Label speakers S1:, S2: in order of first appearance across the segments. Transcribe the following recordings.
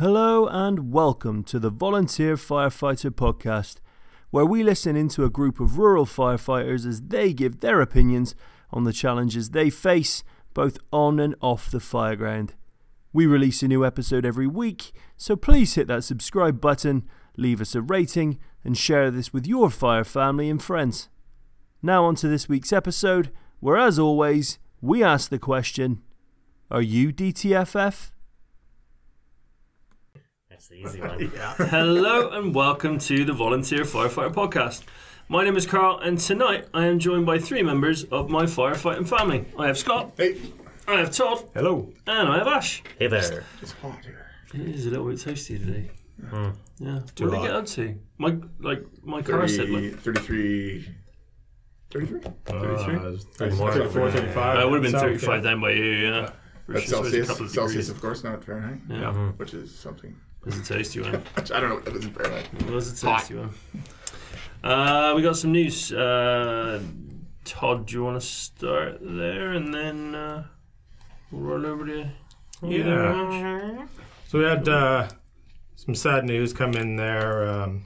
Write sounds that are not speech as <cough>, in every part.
S1: Hello and welcome to the Volunteer Firefighter Podcast, where we listen into a group of rural firefighters as they give their opinions on the challenges they face both on and off the fireground. We release a new episode every week, so please hit that subscribe button, leave us a rating, and share this with your fire family and friends. Now, on to this week's episode, where as always, we ask the question Are you DTFF?
S2: That's the easy one. <laughs>
S3: Hello and welcome to the Volunteer Firefighter Podcast. My name is Carl, and tonight I am joined by three members of my firefighting family. I have Scott,
S4: Hey,
S3: I have Todd,
S4: hello.
S3: and I have Ash.
S2: Hey there.
S4: It's hot here.
S3: It is a little bit toasty today.
S2: Hmm.
S3: Yeah. What
S4: Too
S3: did they get up to? My like my car said
S4: 30,
S3: like
S4: 33. 33?
S3: 33?
S4: Uh,
S2: 34,
S4: 34, 35.
S3: I would have been
S4: South,
S3: 35
S4: yeah.
S3: down by you. Yeah.
S4: That's
S3: Which is a
S4: Celsius.
S3: couple of
S4: Celsius,
S3: degrees.
S4: of course, not Fahrenheit.
S3: Yeah.
S4: Which is something.
S3: It's a tasty one. <laughs>
S4: I don't know what that is in Fahrenheit.
S3: It was a tasty one. Uh, we got some news. Uh, Todd, do you want to start there and then uh, we'll roll over to you?
S5: Yeah. So we had uh, some sad news come in there um,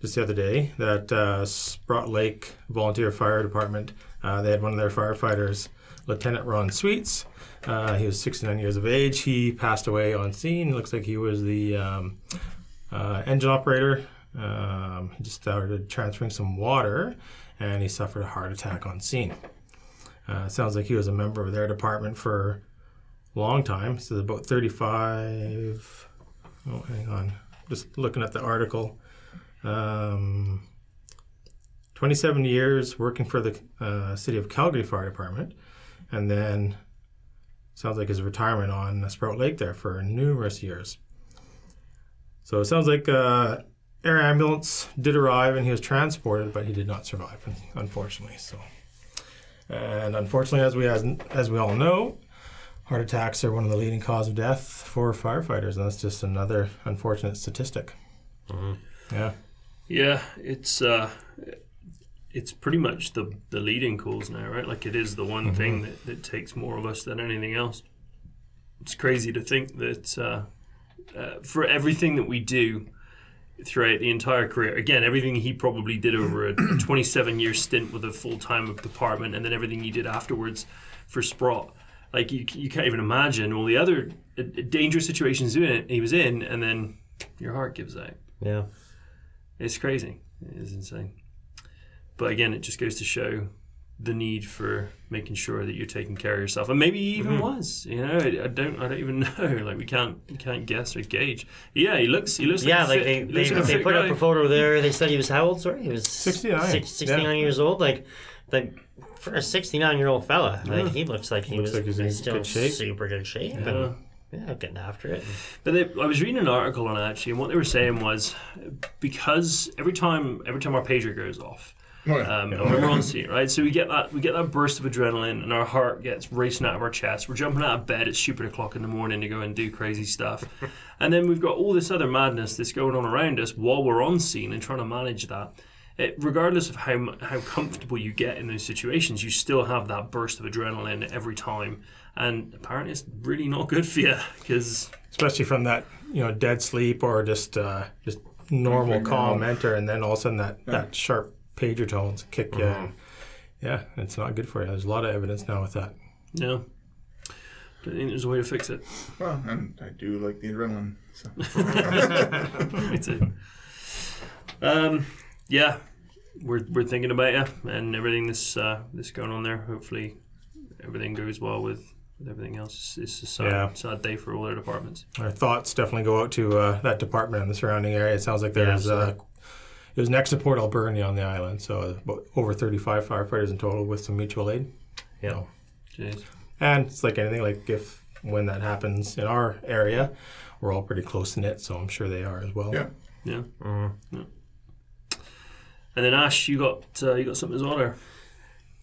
S5: just the other day that uh, Sproat Lake Volunteer Fire Department uh, they had one of their firefighters, Lieutenant Ron Sweets. Uh, he was 69 years of age. He passed away on scene. Looks like he was the um, uh, engine operator. Um, he just started transferring some water, and he suffered a heart attack on scene. Uh, sounds like he was a member of their department for a long time. So about 35. Oh, hang on. Just looking at the article. Um, 27 years working for the uh, City of Calgary Fire Department. And then sounds like his retirement on Sproat Lake there for numerous years. So it sounds like uh, air ambulance did arrive and he was transported, but he did not survive, unfortunately. So, and unfortunately, as we as, as we all know, heart attacks are one of the leading cause of death for firefighters, and that's just another unfortunate statistic. Yeah,
S3: Yeah, it's uh, it's pretty much the the leading cause now, right? Like it is the one thing that, that takes more of us than anything else. It's crazy to think that uh, uh, for everything that we do throughout the entire career, again, everything he probably did over a <clears throat> 27 year stint with a full time department, and then everything he did afterwards for Sproat. Like you, you can't even imagine all the other uh, dangerous situations he was in, and then your heart gives out.
S2: Yeah.
S3: It's crazy. It is insane. But again, it just goes to show the need for making sure that you're taking care of yourself, and maybe he even mm-hmm. was. You know, I, I don't, I don't even <laughs> know. Like we can't, we can't guess or gauge. Yeah, he looks, he looks.
S2: Yeah,
S3: like,
S2: like
S3: fit-
S2: they,
S3: he
S2: they,
S3: like
S2: they put
S3: guy.
S2: up a photo there. <laughs> They said he was how old? Sorry, he was
S5: 69.
S2: Six, 69 years old. Like, like for a 69 year old fella, like he looks like he
S5: Looks
S2: was
S5: like he's in
S2: still
S5: good shape.
S2: super good shape.
S3: Yeah.
S2: And, yeah, getting after it.
S3: But they, I was reading an article on it actually, and what they were saying was because every time, every time our pager goes off,
S4: Oh, yeah.
S3: um, we're on scene, right? So we get that we get that burst of adrenaline, and our heart gets racing out of our chest. We're jumping out of bed at stupid o'clock in the morning to go and do crazy stuff, <laughs> and then we've got all this other madness that's going on around us while we're on scene and trying to manage that. It, regardless of how how comfortable you get in those situations, you still have that burst of adrenaline every time, and apparently it's really not good for you because
S5: especially from that you know dead sleep or just uh, just normal
S4: Something
S5: calm enter, and then all of a sudden that, that sharp pager tones kick you. in. Yeah, it's not good for you. There's a lot of evidence now with that.
S3: yeah. Don't think there's a way to fix it.
S4: Well, and I do like the adrenaline. So. <laughs>
S3: Me too. Um, yeah, we're, we're thinking about you and everything that's uh, that's going on there. Hopefully, everything goes well with, with everything else. It's, it's a sad,
S5: Yeah.
S3: sad day for all our departments.
S5: Our thoughts definitely go out to uh, that department and the surrounding area. It sounds like there's
S2: Yeah,
S5: uh, it was next to Port Alberni on the island, so about over 35 firefighters in total with some mutual aid.
S2: Yeah.
S3: Jeez.
S5: And it's like anything, like if when that happens in our area, we're all pretty close knit, so I'm sure they are as well.
S4: Yeah.
S3: Yeah.
S2: Mhm.
S3: yeah. And then Ash, you got uh, you got something as well there.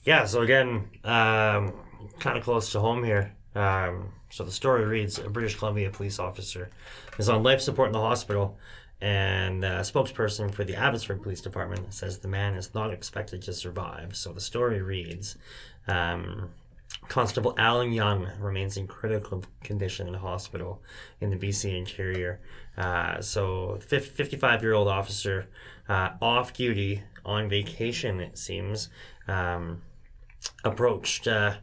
S2: Yeah, so again, um, kind of close to home here. Um, so the story reads A British Columbia police officer is on life support in the hospital, and a spokesperson for the Abbotsford Police Department says the man is not expected to survive. So the story reads um, Constable Alan Young remains in critical condition in hospital in the BC interior. Uh, so, 55 year old officer uh, off duty on vacation, it seems, um, approached uh,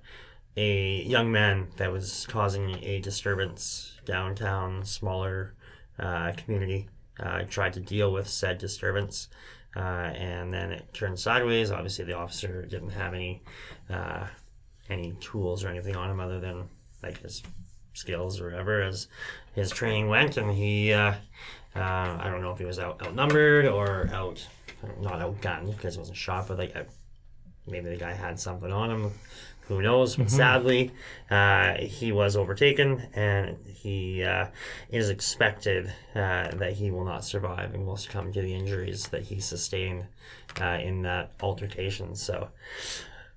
S2: a young man that was causing a disturbance downtown, smaller uh, community. Uh, tried to deal with said disturbance. Uh, and then it turned sideways. Obviously, the officer didn't have any uh, any tools or anything on him other than like his skills or whatever as his training went, and he uh, uh, I don't know if he was out outnumbered or out not outgunned because he wasn't shot, but like maybe the guy had something on him. Who knows? But sadly, uh, he was overtaken, and he uh, is expected uh, that he will not survive and will succumb to the injuries that he sustained uh, in that altercation. So,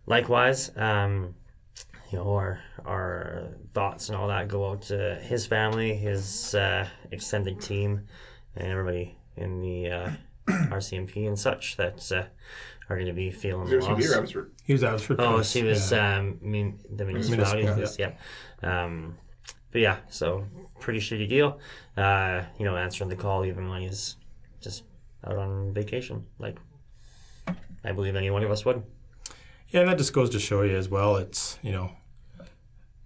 S2: likewise, um, you know, our our thoughts and all that go out to his family, his uh, extended team, and everybody in the uh, <clears throat> RCMP and such that uh, are going to be feeling the
S4: There's some
S2: loss.
S4: beer Abbotsford.
S5: He was out for
S2: Oh,
S5: police,
S2: she was
S5: yeah.
S2: um, mean the municipality.
S5: Municipal,
S2: Yeah. Um, but yeah, so pretty shitty deal. Uh, you know, answering the call even when he's just out on vacation, like I believe any one of us would.
S5: Yeah, and that just goes to show you as well. It's you know,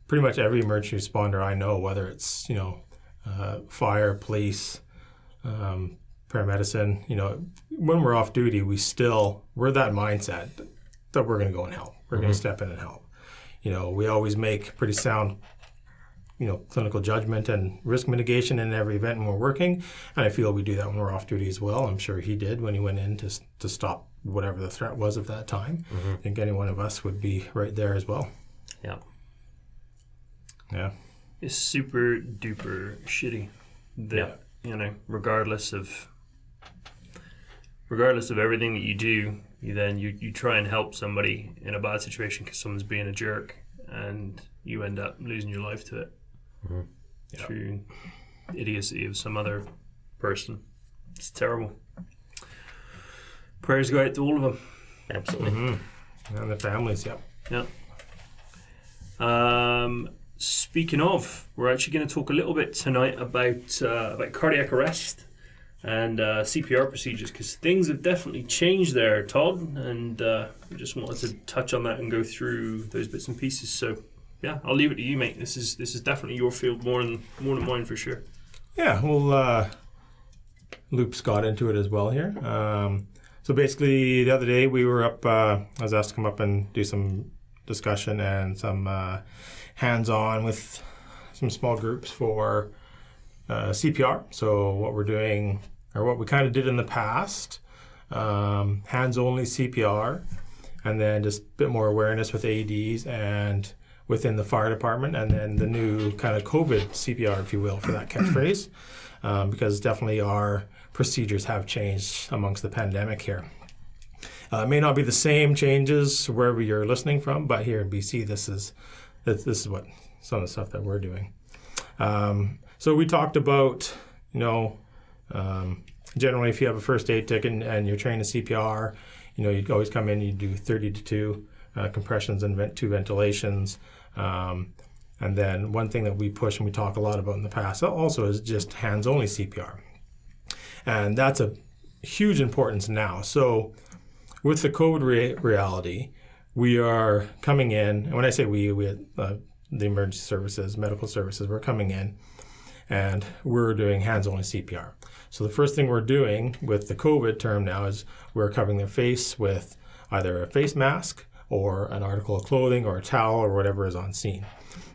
S5: pretty much every emergency responder I know, whether it's you know, uh, fire, police, um, paramedicine. You know, when we're off duty, we still we're that mindset that we're going to go and help. We're going to mm-hmm. step in and help. You know, we always make pretty sound. You know, clinical judgment and risk mitigation in every event when we're working, and I feel we do that when we're off duty as well. I'm sure he did when he went in to to stop whatever the threat was at that time. Mm-hmm. I think any one of us would be right there as well.
S2: Yeah.
S5: Yeah.
S3: It's super duper shitty. That
S2: Yeah.
S3: you know, regardless of regardless of everything that you do, you then you, you try and help somebody in a bad situation because someone's being a jerk, and you end up losing your life to it
S5: Yeah.
S3: through idiocy of some other person. It's terrible. Prayers go out to all of them.
S2: Absolutely.
S5: Mm-hmm. And the families, yep.
S3: Yeah. Um, speaking of, we're actually going to talk a little bit tonight about uh, about cardiac arrest and uh, CPR procedures because things have definitely changed there, Todd. And uh, we just wanted to touch on that and go through those bits and pieces. So, yeah, I'll leave it to you, mate. This is this is definitely your field more than more than mine for sure.
S5: Yeah, we'll uh, loop Scott into it as well here. Um, so basically, the other day we were up. Uh, I was asked to come up and do some discussion and some uh, hands-on with some small groups for uh, CPR. So what we're doing, or what we kind of did in the past, um, hands-only CPR, and then just a bit more awareness with AEDs and within the fire department, and then the new kind of COVID CPR, if you will, for that catchphrase, um, because definitely our procedures have changed amongst the pandemic here. Uh, it may not be the same changes wherever you're listening from, but here in BC, this is this, this is what some of the stuff that we're doing. Um, so we talked about, you know, um, generally if you have a first aid ticket and, and you're trained in CPR, you know, you'd always come in, you do 30 to 2 uh, compressions and vent, two ventilations. Um, and then one thing that we push and we talk a lot about in the past also is just hands only CPR. And that's a huge importance now. So with the COVID re- reality, we are coming in, and when I say we, we uh, the emergency services, medical services, we're coming in and we're doing hands only CPR. So the first thing we're doing with the COVID term now is we're covering their face with either a face mask or an article of clothing or a towel or whatever is on scene.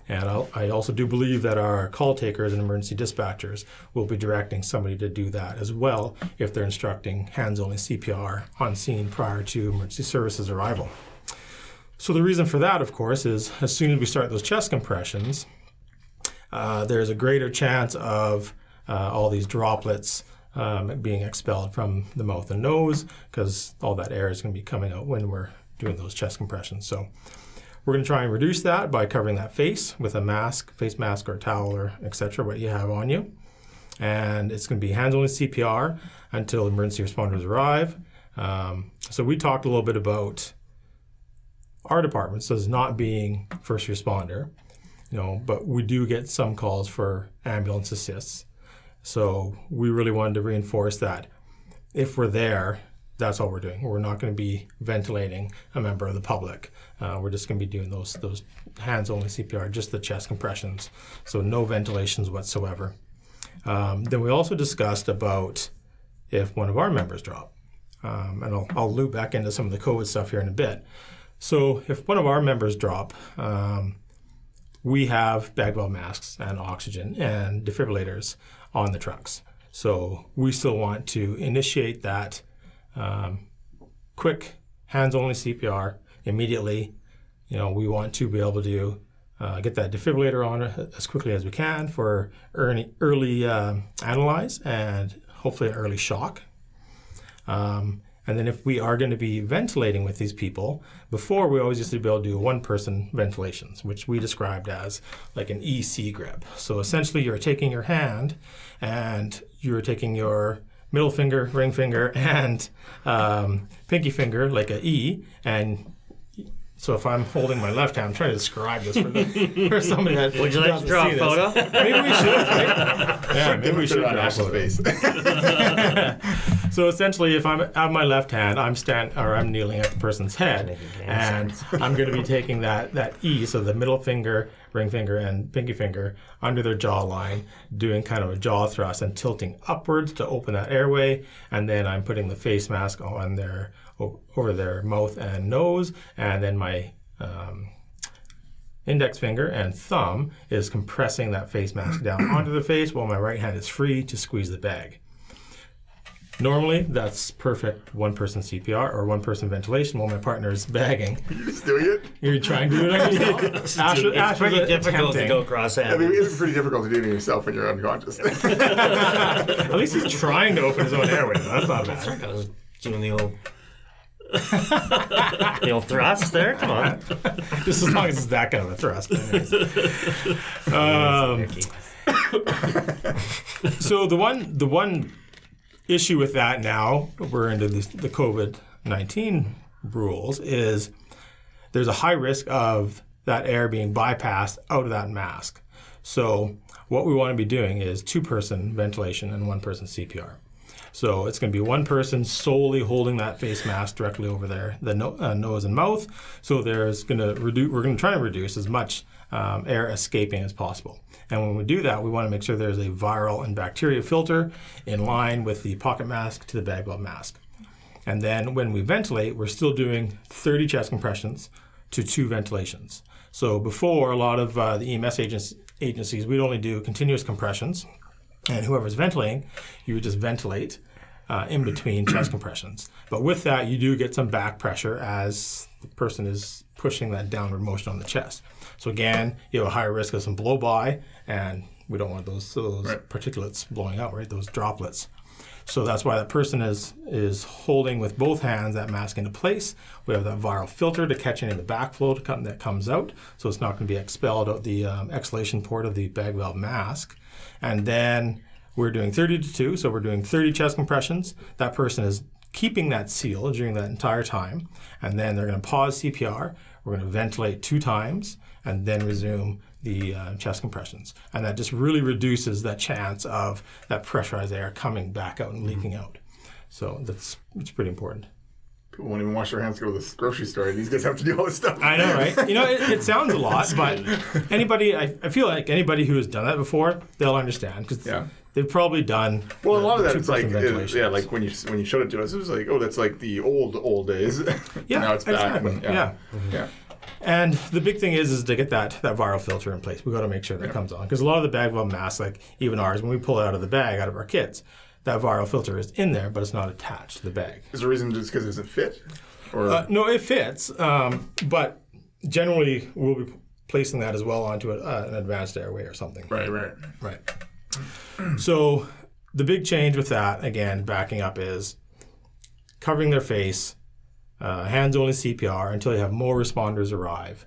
S5: And I'll, I also do believe that our call takers and emergency dispatchers will be directing somebody to do that as well if they're instructing hands only CPR on scene prior to emergency services arrival. So, the reason for that, of course, is as soon as we start those chest compressions, uh, there's a greater chance of uh, all these droplets um, being expelled from the mouth and nose because all that air is going to be coming out when we're doing those chest compressions. So, we're going to try and reduce that by covering that face with a mask, face mask or towel or etc. what you have on you. And it's going to be hands only CPR until emergency responders arrive. Um, so we talked a little bit about our departments as not being first responder, you know, but we do get some calls for ambulance assists. So we really wanted to reinforce that if we're there, that's all we're doing. We're not going to be ventilating a member of the public. Uh, we're just going to be doing those those hands only CPR, just the chest compressions. So no ventilations whatsoever. Um, then we also discussed about if one of our members drop, um, and I'll, I'll loop back into some of the COVID stuff here in a bit. So if one of our members drop, um, we have bag valve masks and oxygen and defibrillators on the trucks. So we still want to initiate that um, quick hands only CPR immediately. You know, we want to be able to uh, get that defibrillator on as quickly as we can for early, early um analyze and hopefully early shock. Um, and then if we are going to be ventilating with these people, before we always used to be able to do one person ventilations, which we described as like an EC grip. So essentially you're taking your hand and you're taking your middle finger, ring finger, <laughs> and um, pinky finger like a E, and so if I'm holding my left hand, I'm trying to describe this for, the, for <laughs> somebody that
S2: Would you like to
S5: doesn't
S2: draw a
S5: see this.
S2: photo?
S5: Maybe we should. Right? Yeah, maybe <laughs> we should
S4: on
S5: draw a
S4: Ash's
S5: photo.
S4: face. <laughs>
S5: So essentially, if I'm out my left hand, I'm stand or I'm kneeling at the person's head, and I'm going to be taking that that E, so the middle finger, ring finger, and pinky finger under their jawline, doing kind of a jaw thrust and tilting upwards to open that airway, and then I'm putting the face mask on their o- over their mouth and nose, and then my um, index finger and thumb is compressing that face mask down <clears throat> onto the face, while my right hand is free to squeeze the bag. Normally, that's perfect one person CPR or one person ventilation while my partner is bagging. <laughs>
S4: You're just doing it.
S5: You're trying to do it on yourself. Asher-
S2: it's
S5: Asher's
S2: pretty difficult to go cross
S4: I mean, it's pretty difficult to do to yourself when you're unconscious. <laughs>
S5: At least he's trying to open his own airway. That's not bad.
S2: I was doing the old. <laughs> the old thrust there. Come on. <laughs>
S5: Just as long as it's that kind of a thrust. Um, so the one the one issue with that now we're into the, the COVID nineteen rules is there's a high risk of that air being bypassed out of that mask. So what we want to be doing is two person ventilation and one person CPR. So it's going to be one person solely holding that face mask directly over there, the no, uh, nose and mouth. So there's going to reduce. We're going to try and reduce as much um, air escaping as possible. And when we do that, we want to make sure there's a viral and bacteria filter in line with the pocket mask to the bag valve mask. And then when we ventilate, we're still doing 30 chest compressions to two ventilations. So before, a lot of uh, the EMS agencies, we'd only do continuous compressions. And whoever's ventilating, you would just ventilate uh, in between chest <clears throat> compressions. But with that, you do get some back pressure as the person is pushing that downward motion on the chest. So again, you have a higher risk of some blow by, and we don't want those those
S4: Right.
S5: particulates blowing out, right? Those droplets. So that's why that person is is holding with both hands that mask into place. We have that viral filter to catch any of the backflow to come, that comes out, so it's not going to be expelled out the um, exhalation port of the bag valve mask. And then we're doing 30 to 2, so we're doing 30 chest compressions. That person is keeping that seal during that entire time, and then they're going to pause CPR. We're going to ventilate two times, and then resume the uh, chest compressions. And that just really reduces that chance of that pressurized air coming back out and leaking out. So that's it's pretty important.
S4: People won't even wash their hands to go to the grocery store. These guys have to do all this stuff.
S5: I know, right? You know, it, it sounds a lot, but <laughs> anybody, I, I feel like anybody who has done that before, they'll understand because
S4: Yeah.
S5: they've probably done.
S4: Well, a lot of
S5: the
S4: that it's like,
S5: two-person
S4: uh, yeah, like when you when you showed it to us, it was like, oh, that's like the old old days. <laughs>
S5: yeah,
S4: now it's back.
S5: exactly.
S4: and-
S5: yeah.
S4: yeah. yeah.
S5: And the big thing is, is to get that that viral filter in place. We got to make sure that comes on because a lot of the bag valve masks, like even ours, when we pull it out of the bag out of our kits, that viral filter is in there, but it's not attached to the bag.
S4: Is the reason just because it doesn't fit? Or
S5: Uh, no, it fits, um, but generally we'll be placing that as well onto a, uh, an advanced airway or something.
S4: right, right.
S5: Right. So the big change with that, again, backing up, is covering their face, uh, hands only CPR until you have more responders arrive.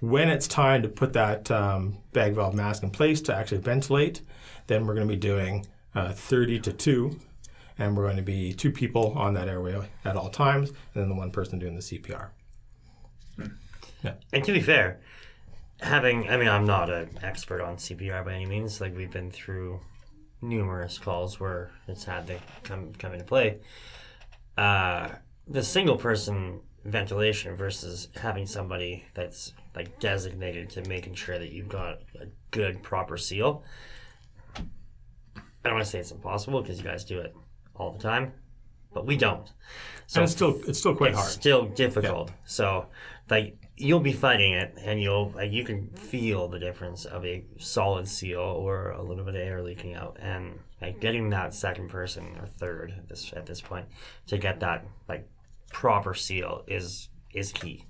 S5: When it's time to put that um, bag valve mask in place to actually ventilate, then we're going to be doing uh, 30 to 2, and we're going to be two people on that airway at all times, and then the one person doing the CPR. Yeah.
S2: And to be fair, having I mean I'm not an expert on CPR by any means. Like we've been through numerous calls where it's had to come come into play. Uh, the single person ventilation versus having somebody that's like designated to making sure that you've got a good proper seal. I don't want to say it's impossible because you guys do it all the time, but we don't. So
S5: and it's still it's still quite
S2: it's
S5: hard.
S2: still difficult. So like you'll be fighting it, and you'll like you can feel the difference of a solid seal or a little bit of air leaking out, and like getting that second person or third at this at this point to get that like proper seal is is key.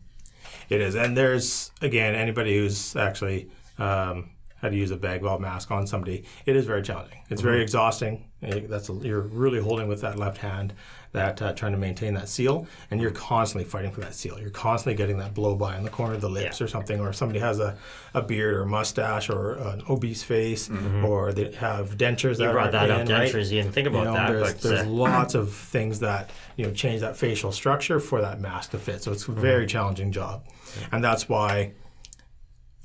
S5: It is, and there's again anybody who's actually um, had to use a bag valve mask on somebody. It is very challenging. It's very exhausting. Eh, That's you're really holding with that left hand, that uh, trying to maintain that seal, and you're constantly fighting for that seal. You're constantly getting that blow by in the corner of the lips
S2: Yeah.
S5: or something, or if somebody has a, a beard or a mustache or an obese face, or they have dentures.
S2: You
S5: that
S2: brought
S5: aren't
S2: that up,
S5: right?
S2: dentures. You didn't think about
S5: you know,
S2: that,
S5: there's,
S2: but
S5: there's
S2: uh,
S5: lots of things that you know change that facial structure for that mask to fit. So it's a very challenging job, and that's why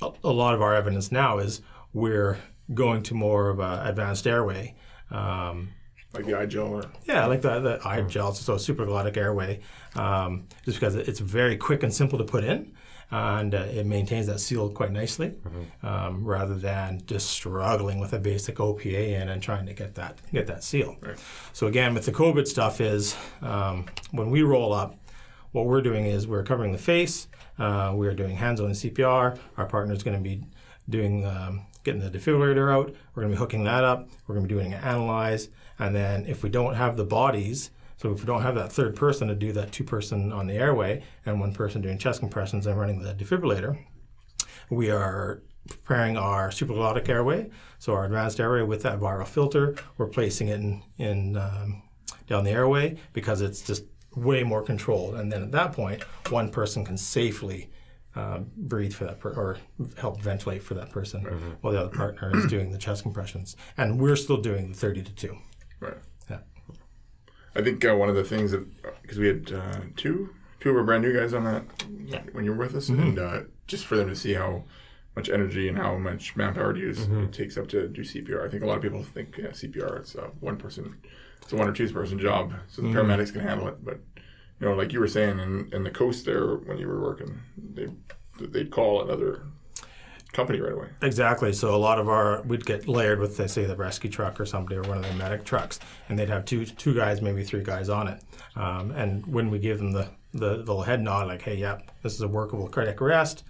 S5: a, lot of our evidence now is we're going to more of an advanced airway. Um,
S4: Like the i-gel or
S5: yeah, like the, the i-gels, so supraglottic airway, um, just because it's very quick and simple to put in, and uh, it maintains that seal quite nicely, um, rather than just struggling with a basic OPA in and trying to get that get that seal. So again, with the COVID stuff is um, when we roll up, what we're doing is we're covering the face. Uh, we are doing hands-on CPR. Our partner is going to be doing um, getting the defibrillator out. We're going to be hooking that up. We're going to be doing an analyze, and then if we don't have the bodies, so if we don't have that third person to do that two-person on the airway and one person doing chest compressions and running the defibrillator, we are preparing our supraglottic airway, so our advanced airway with that viral filter. We're placing it in, in um, down the airway because it's just way more controlled. And then at that point, one person can safely um, breathe for that per- or help ventilate for that person, while the other partner is doing the chest compressions. And we're still doing the 30 to 2.
S4: right.
S5: Yeah.
S4: I think uh, one of the things that because we had uh, two two of our brand new guys on that
S2: Yeah.
S4: when you were with us, and uh, just for them to see how much energy and how much manpower to use it takes up to do CPR. I think a lot of people think yeah, CPR it's a one person, it's a one or two person job, so the paramedics can handle it. But you know, like you were saying, in, in the coast there when you were working, they they'd call another company right away.
S5: Exactly. So a lot of our we'd get layered with, say, the rescue truck or somebody or one of the medic trucks, and they'd have two two guys, maybe three guys on it. Um, and when we give them the, the the little head nod, like, "Hey, yep, this is a workable cardiac arrest,"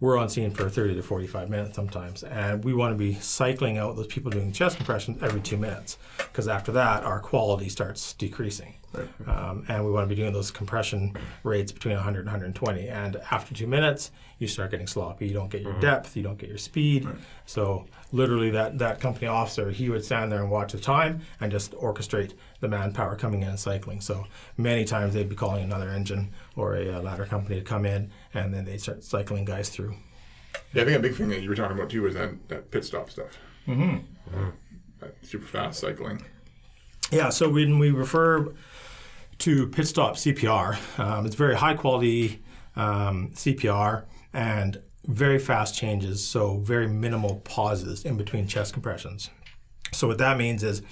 S5: we're on scene for 30 to 45 minutes sometimes, and we want to be cycling out those people doing chest compressions every two minutes, because after that, our quality starts decreasing. Um, and we want to be doing those compression rates between 100 and 120. And after two minutes, you start getting sloppy. You don't get your depth, you don't get your speed. So literally, that that company officer, he would stand there and watch the time and just orchestrate the manpower coming in and cycling. So many times they'd be calling another engine or a, uh ladder company to come in, and then they'd start cycling guys through.
S4: Yeah, I think a big thing that you were talking about too was that, that pit stop stuff. Mm-hmm. That super fast cycling.
S5: Yeah, so when we refer to pit stop CPR, um, it's very high quality um, CPR and very fast changes, so very minimal pauses in between chest compressions. So what that means is,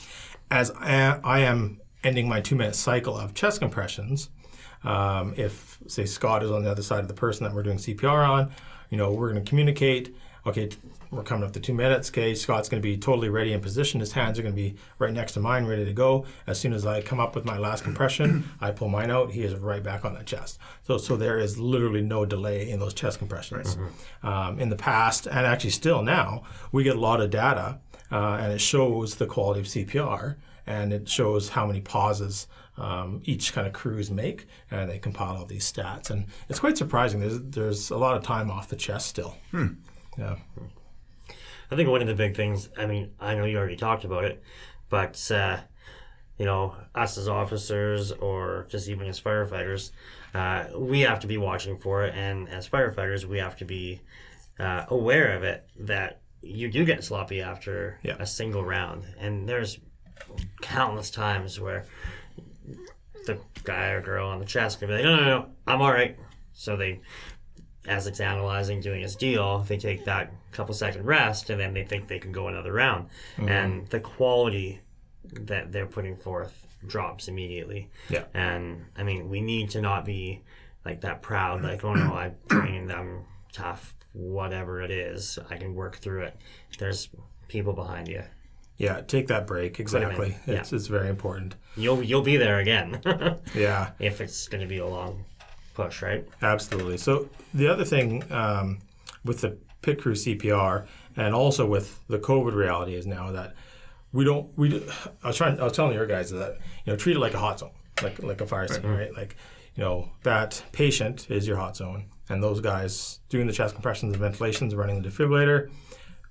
S5: as I am ending my two minute cycle of chest compressions, um, if say Scott is on the other side of the person that we're doing CPR on, you know we're going to communicate. Okay, we're coming up to two minutes. Okay, Scott's going to be totally ready in position. His hands are going to be right next to mine, ready to go. As soon as I come up with my last compression, <clears throat> I pull mine out. He is right back on the chest. So, so there is literally no delay in those chest compressions. Um, in the past, and actually still now, we get a lot of data, uh, and it shows the quality of CPR, and it shows how many pauses um, each kind of crews make, and they compile all these stats. And it's quite surprising. There's there's a lot of time off the chest still. Yeah.
S2: I think one of the big things, I mean, I know you already talked about it, but, uh, you know, us as officers or just even as firefighters, uh, we have to be watching for it. And as firefighters, we have to be uh, aware of it that you do get sloppy after
S5: Yeah.
S2: a single round. And there's countless times where the guy or girl on the chest can be like, no, no, no, I'm all right. So they Essex analyzing, doing his deal, they take that couple second rest, and then they think they can go another round, mm-hmm. and the quality that they're putting forth drops immediately.
S5: Yeah.
S2: And I mean, we need to not be like that proud, like, oh no, I trained, I'm tough, whatever it is, I can work through it. There's people behind you.
S5: Yeah, take that break. Exactly.
S2: Yeah.
S5: It's, it's very important.
S2: You'll you'll be there again <laughs>
S5: Yeah,
S2: if it's going to be a long push, right?
S5: absolutely. So the other thing um, with the pit crew CPR and also with the COVID reality is now that we don't we. I was trying. I was telling your guys that you know treat it like a hot zone, like like a fire scene, right? Like you know that patient is your hot zone, and those guys doing the chest compressions and ventilations, running the defibrillator,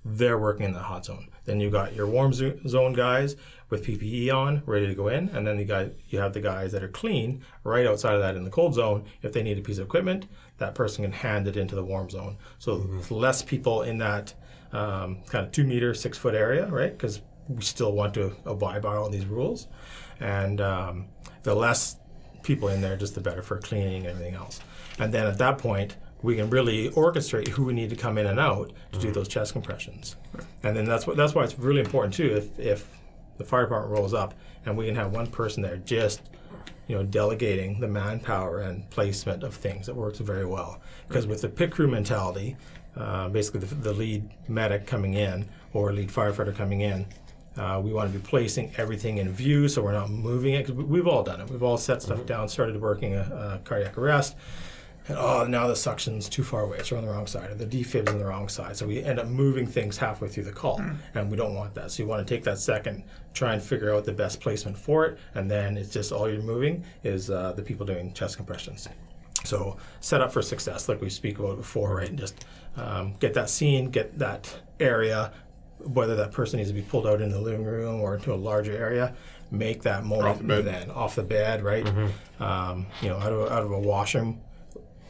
S5: they're working in the hot zone. Then you got your warm zo- zone guys with PPE on, ready to go in, and then you got you have the guys that are clean right outside of that in the cold zone. If they need a piece of equipment, that person can hand it into the warm zone. So less people in that um, kind of two meter, six foot area, right? Because we still want to abide by all these rules, and um, the less people in there, just the better for cleaning and everything else. And then at that point, we can really orchestrate who we need to come in and out to do those chest compressions. And then that's what that's why it's really important too. If if the fire department rolls up and we can have one person there just you know delegating the manpower and placement of things that works very well. Because with the pit crew mentality, uh, basically the, the lead medic coming in or lead firefighter coming in. Uh, we want to be placing everything in view so we're not moving it because we've all done it. We've all set stuff down, started working a, a cardiac arrest, and oh, now the suction's too far away. It's on the wrong side, or the defib's on the wrong side. So we end up moving things halfway through the call, and we don't want that. So you want to take that second, try and figure out the best placement for it, and then it's just all you're moving is uh, the people doing chest compressions. So set up for success, like we speak about before, right? And just um, get that scene, get that area, whether that person needs to be pulled out into the living room or into a larger area, make that moment
S4: Off the bed.
S5: then off the bed, right? Um, you know, out of out of a washroom.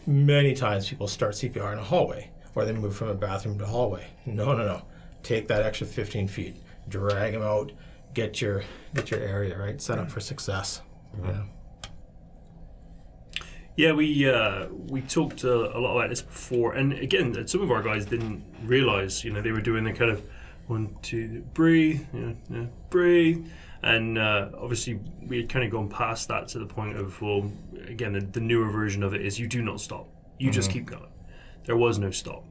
S5: Many times people start CPR in a hallway, or they move from a bathroom to hallway. No, no, no. Take that extra 15 feet, drag them out, get your get your area right, set up for success. Yeah.
S3: Yeah, we uh, we talked uh, a lot about this before, and again, some of our guys didn't realize, you know, they were doing the kind of one, two, breathe, you know, yeah, breathe, and uh, obviously we had kind of gone past that to the point of, well, again, the, the newer version of it is you do not stop, you just keep going. There was no stop.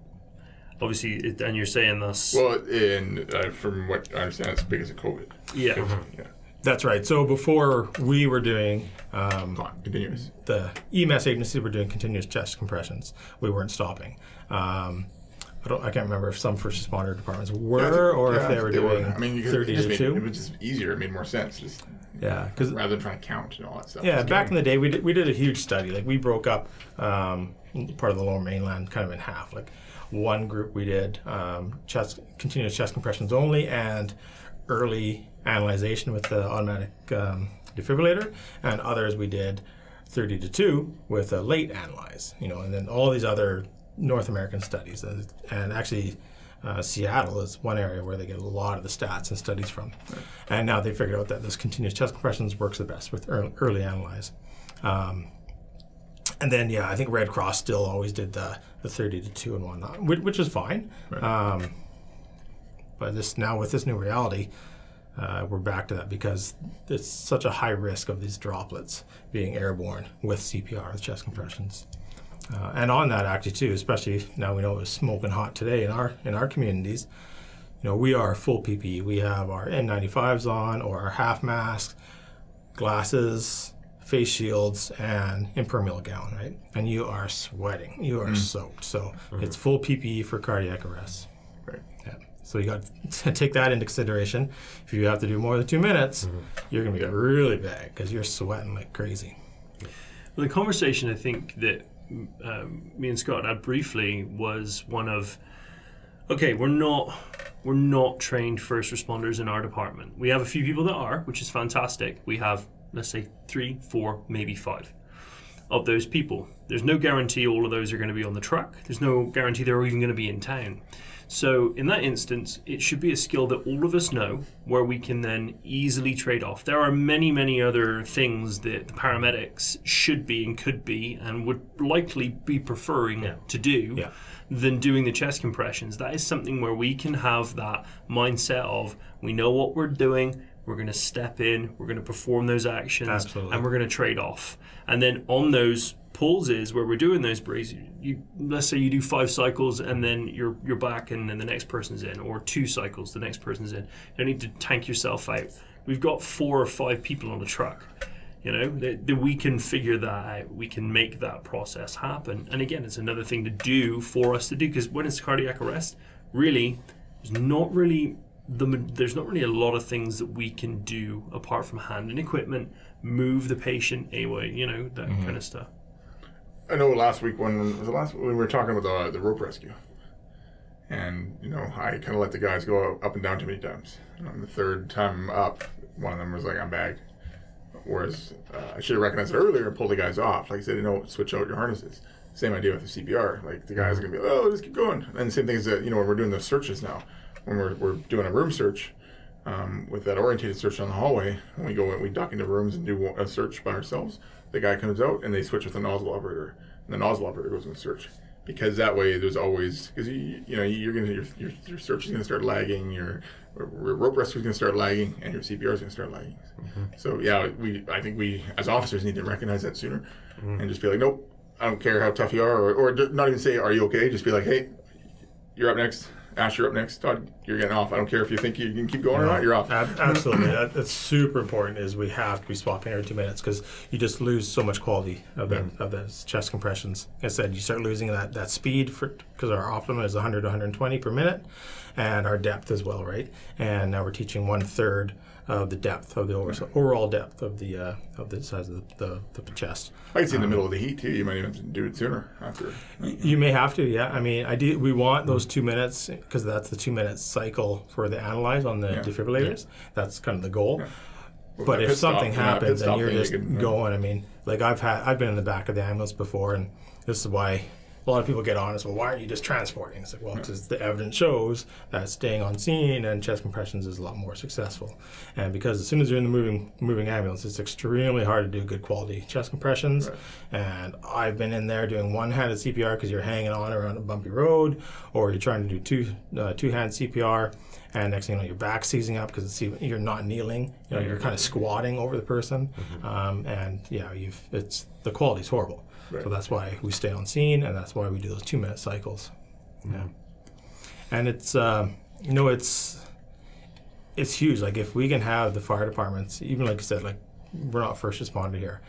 S3: Obviously, it, and you're saying this,
S4: Well, in uh, from what I understand, it's because of COVID.
S3: yeah,
S4: Yeah.
S5: That's right. So before we were doing um,
S4: Come on, continuous.
S5: the EMS agencies were doing continuous chest compressions. We weren't stopping. Um, I don't. I can't remember if some first responder departments were
S4: Yeah, think-
S5: or
S4: yeah,
S5: if they were doing
S4: I mean, you could,
S5: thirty to
S4: made,
S5: two.
S4: It was just easier. It made more sense, just
S5: yeah, because
S4: rather than trying to count and all that stuff.
S5: yeah, back in the day, we did, we did a huge study. Like we broke up um, part of the Lower Mainland kind of in half. Like one group we did um, chest continuous chest compressions only and early analyzation with the automatic um, defibrillator, and others we did 30 to 2 with a late analyze. You know, and then all these other North American studies, and, and actually. Uh, Seattle is one area where they get a lot of the stats and studies from, and now they figured out that this continuous chest compressions works the best with early, early analyze. Um, and then, yeah, I think Red Cross still always did the, the 30 to 2 and whatnot, which, which is fine. Um, but this now with this new reality, uh, we're back to that because it's such a high risk of these droplets being airborne with CPR, with chest compressions. Uh, and on that, actually, too, especially now we know it's smoking hot today in our in our communities. You know, we are full PPE. We have our N95s on or our half masks, glasses, face shields, and impermeable gown, right? And you are sweating. You are mm. soaked. So mm-hmm. it's full PPE for cardiac arrest.
S4: Right.
S5: Yeah. So you got to <laughs> take that into consideration. If you have to do more than two minutes, mm-hmm. you're gonna be really bad because you're sweating like crazy.
S3: Well, the conversation I think that um, me and Scott had briefly was one of, okay, we're not we're not trained first responders in our department. We have a few people that are, which is fantastic. We have let's say three, four, maybe five of those people. There's no guarantee all of those are going to be on the truck. There's no guarantee they're even going to be in town. So in that instance, it should be a skill that all of us know, where we can then easily trade off. There are many, many other things that the paramedics should be and could be, and would likely be preferring
S2: Yeah.
S3: to do
S5: Yeah.
S3: than doing the chest compressions. That is something where we can have that mindset of we know what we're doing. We're going to step in. We're going to perform those actions,
S5: Absolutely.
S3: and we're going to trade off. And then on those pauses where we're doing those breaks, you let's say you do five cycles and then you're you're back and then the next person's in, or two cycles, the next person's in. You don't need to tank yourself out. We've got four or five people on the truck. You know that, that we can figure that out. We can make that process happen. And again, it's another thing to do for us to do because when it's cardiac arrest, really, there's not really the there's not really a lot of things that we can do apart from hand and equipment, move the patient away, you know that mm-hmm. kind of stuff.
S4: I know last week when was the last when we were talking about the, the rope rescue, and you know I kind of let the guys go up and down too many times. And On the third time up, one of them was like, "I'm bagged," whereas uh, I should have recognized it earlier and pulled the guys off. Like I said, you know, switch out your harnesses. Same idea with the CPR. Like the guys are gonna be, like, "Oh, just keep going." And the same thing is that you know when we're doing those searches now, when we're we're doing a room search. Um, with that orientated search on the hallway, we go and we duck into rooms and do a search by ourselves. The guy comes out and they switch with the nozzle operator, and the nozzle operator goes in the search because that way there's always because you you know you're gonna your, your, your search is gonna start lagging, your r- r- rope rescue is gonna start lagging, and your CPR is gonna start lagging. Mm-hmm. So yeah, we I think we as officers need to recognize that sooner mm-hmm. and just be like, nope, I don't care how tough you are, or, or not even say, are you okay? Just be like, hey, you're up next. Ash, you're up next. Todd, you're getting off. I don't care if you think you can keep going or not. You're off.
S5: Ab- absolutely, that, that's super important. Is we have to be swapping every two minutes because you just lose so much quality of that of those chest compressions. Like I said you start losing that that speed for because our optimum is 100 to 120 per minute, and our depth as well, right? And now we're teaching one third of the depth of the over, so overall depth of the uh, of the size of the, the, the chest.
S4: I can see in the middle of the heat too. You might even do it sooner after.
S5: You may have to, yeah. I mean, I do. We want those two minutes because that's the two minute cycle for the analyze on the
S4: Yeah.
S5: defibrillators. That's kind of the goal.
S4: With
S5: But if
S4: stop-
S5: something
S4: yeah,
S5: happens and you're just
S4: can-
S5: going, I mean, like I've had, I've been in the back of the ambulance before, and this is why a lot of people get on us. Well, why aren't you just transporting? It's like, well, because the evidence shows that staying on scene and chest compressions is a lot more successful, and because as soon as you're in the moving moving ambulance, it's extremely hard to do good quality chest compressions. And I've been in there doing one-handed CPR because you're hanging on around a bumpy road, or you're trying to do two uh, two-hand CPR and next thing you know, your back's seizing up because you're not kneeling. You know, you're kind of squatting over the person, um, and yeah, you've it's the quality's horrible. So that's why we stay on scene, and that's why we do those two-minute cycles. Yeah, and it's um, you know it's it's huge. Like if we can have the fire departments, even like I said, like we're not first responder here,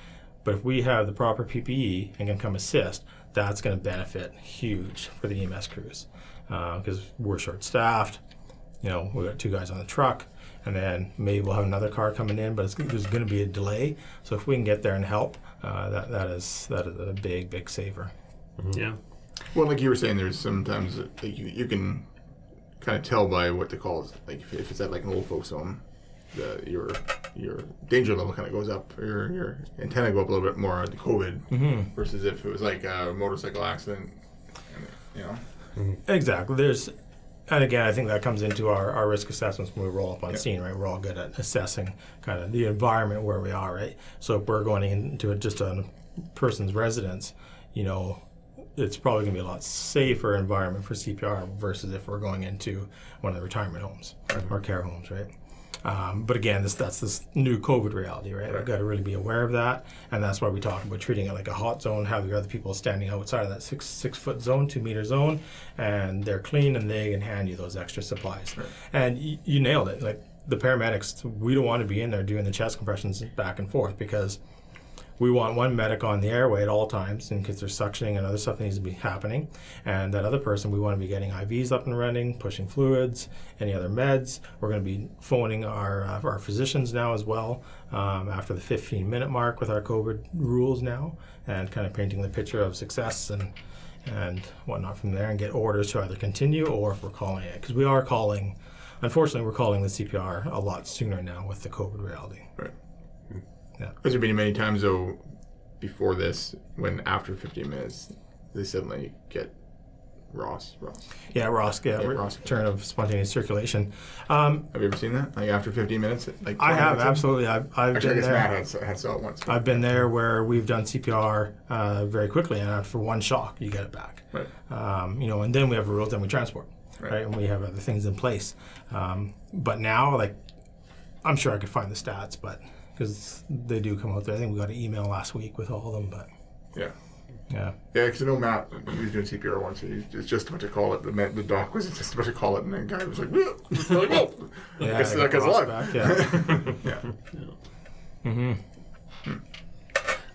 S5: but if we have the proper PPE and can come assist, that's going to benefit huge for the EMS crews because we're short-staffed. You know, we got two guys on the truck, and then maybe we'll have another car coming in, but it's, there's going to be a delay. So if we can get there and help, uh, that that is that is a big big saver.
S3: Yeah.
S4: Well, like you were saying, there's sometimes like you, you can kind of tell by what the call is. Like if, if it's at like an old folks home, the, your your danger level kind of goes up. Your your antenna go up a little bit more at the COVID versus if it was like a motorcycle accident. You know,
S5: Exactly. There's, and again, I think that comes into our, our risk assessments when we roll up on
S4: Yeah.
S5: scene, right? We're all good at assessing kind of the environment where we are, right? So if we're going into a, just a person's residence, you know, it's probably going to be a lot safer environment for CPR versus if we're going into one of the retirement homes or care homes, right? Um, but again, this that's this new COVID reality, right? We've got to really be aware of that, and that's why we talk about treating it like a hot zone. Have your other people standing outside of that six six foot zone, two meter zone, and they're clean and they can hand you those extra supplies. And y- you nailed it. Like the paramedics, we don't want to be in there doing the chest compressions back and forth because we want one medic on the airway at all times in case there's suctioning and other stuff that needs to be happening. And that other person, we want to be getting IVs up and running, pushing fluids, any other meds. We're going to be phoning our, uh, our physicians now as well um, after the 15 minute mark with our COVID rules now and kind of painting the picture of success and and whatnot from there and get orders to either continue or if we're calling it. Because we are calling, unfortunately, we're calling the CPR a lot sooner now with the COVID reality.
S4: right.
S5: Yeah.
S4: Has there been many times though before this when after 15 minutes they suddenly get ROSC. ROSC.
S5: Yeah, ROSC. Yeah,
S4: Yeah, ROSC.
S5: Turn of spontaneous circulation. Um,
S4: Have you ever seen that? Like after 15 minutes? Like
S5: I have
S4: in?
S5: absolutely. I've, I've
S4: Actually,
S5: been there.
S4: Matt had saw it once.
S5: I've been there where we've done CPR uh, very quickly, and after one shock, you get it back.
S4: Right.
S5: Um, you know, and then we have rules, then we transport,
S4: Right.
S5: right. And we have other things in place. Um, but now, like, I'm sure I could find the stats, but because they do come out there. I think we got an email last week with all of them, but
S4: Yeah.
S5: yeah.
S4: Yeah, because I know Matt, he was doing CPR once, and he was just about to call it. The, man- the doc was just about to call it, and the guy was like, "Whoa!" <laughs> like, "Whoa!" <laughs>
S5: Yeah,
S4: guess
S5: I
S4: that guy's alive.
S5: back, <laughs> yeah.
S4: yeah.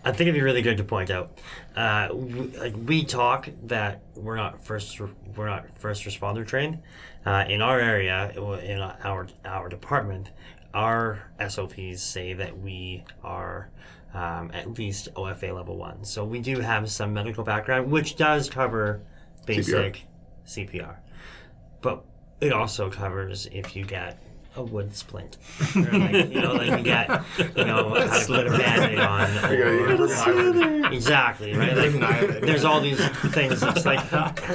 S2: I think it'd be really good to point out, uh, we, like we talk that we're not first we're not first responder trained. Uh, in our area, in our our department, our SOPs say that we are um, at least OFA level one. So we do have some medical background, which does cover basic CPR, but it also covers if you get a wood splint, <laughs> or like, you know, like you get, you know, <laughs> how to put a band-aid on,
S4: You <laughs> you
S2: or-
S4: gotta.
S2: Exactly, right? Like, there's all these things. It's like,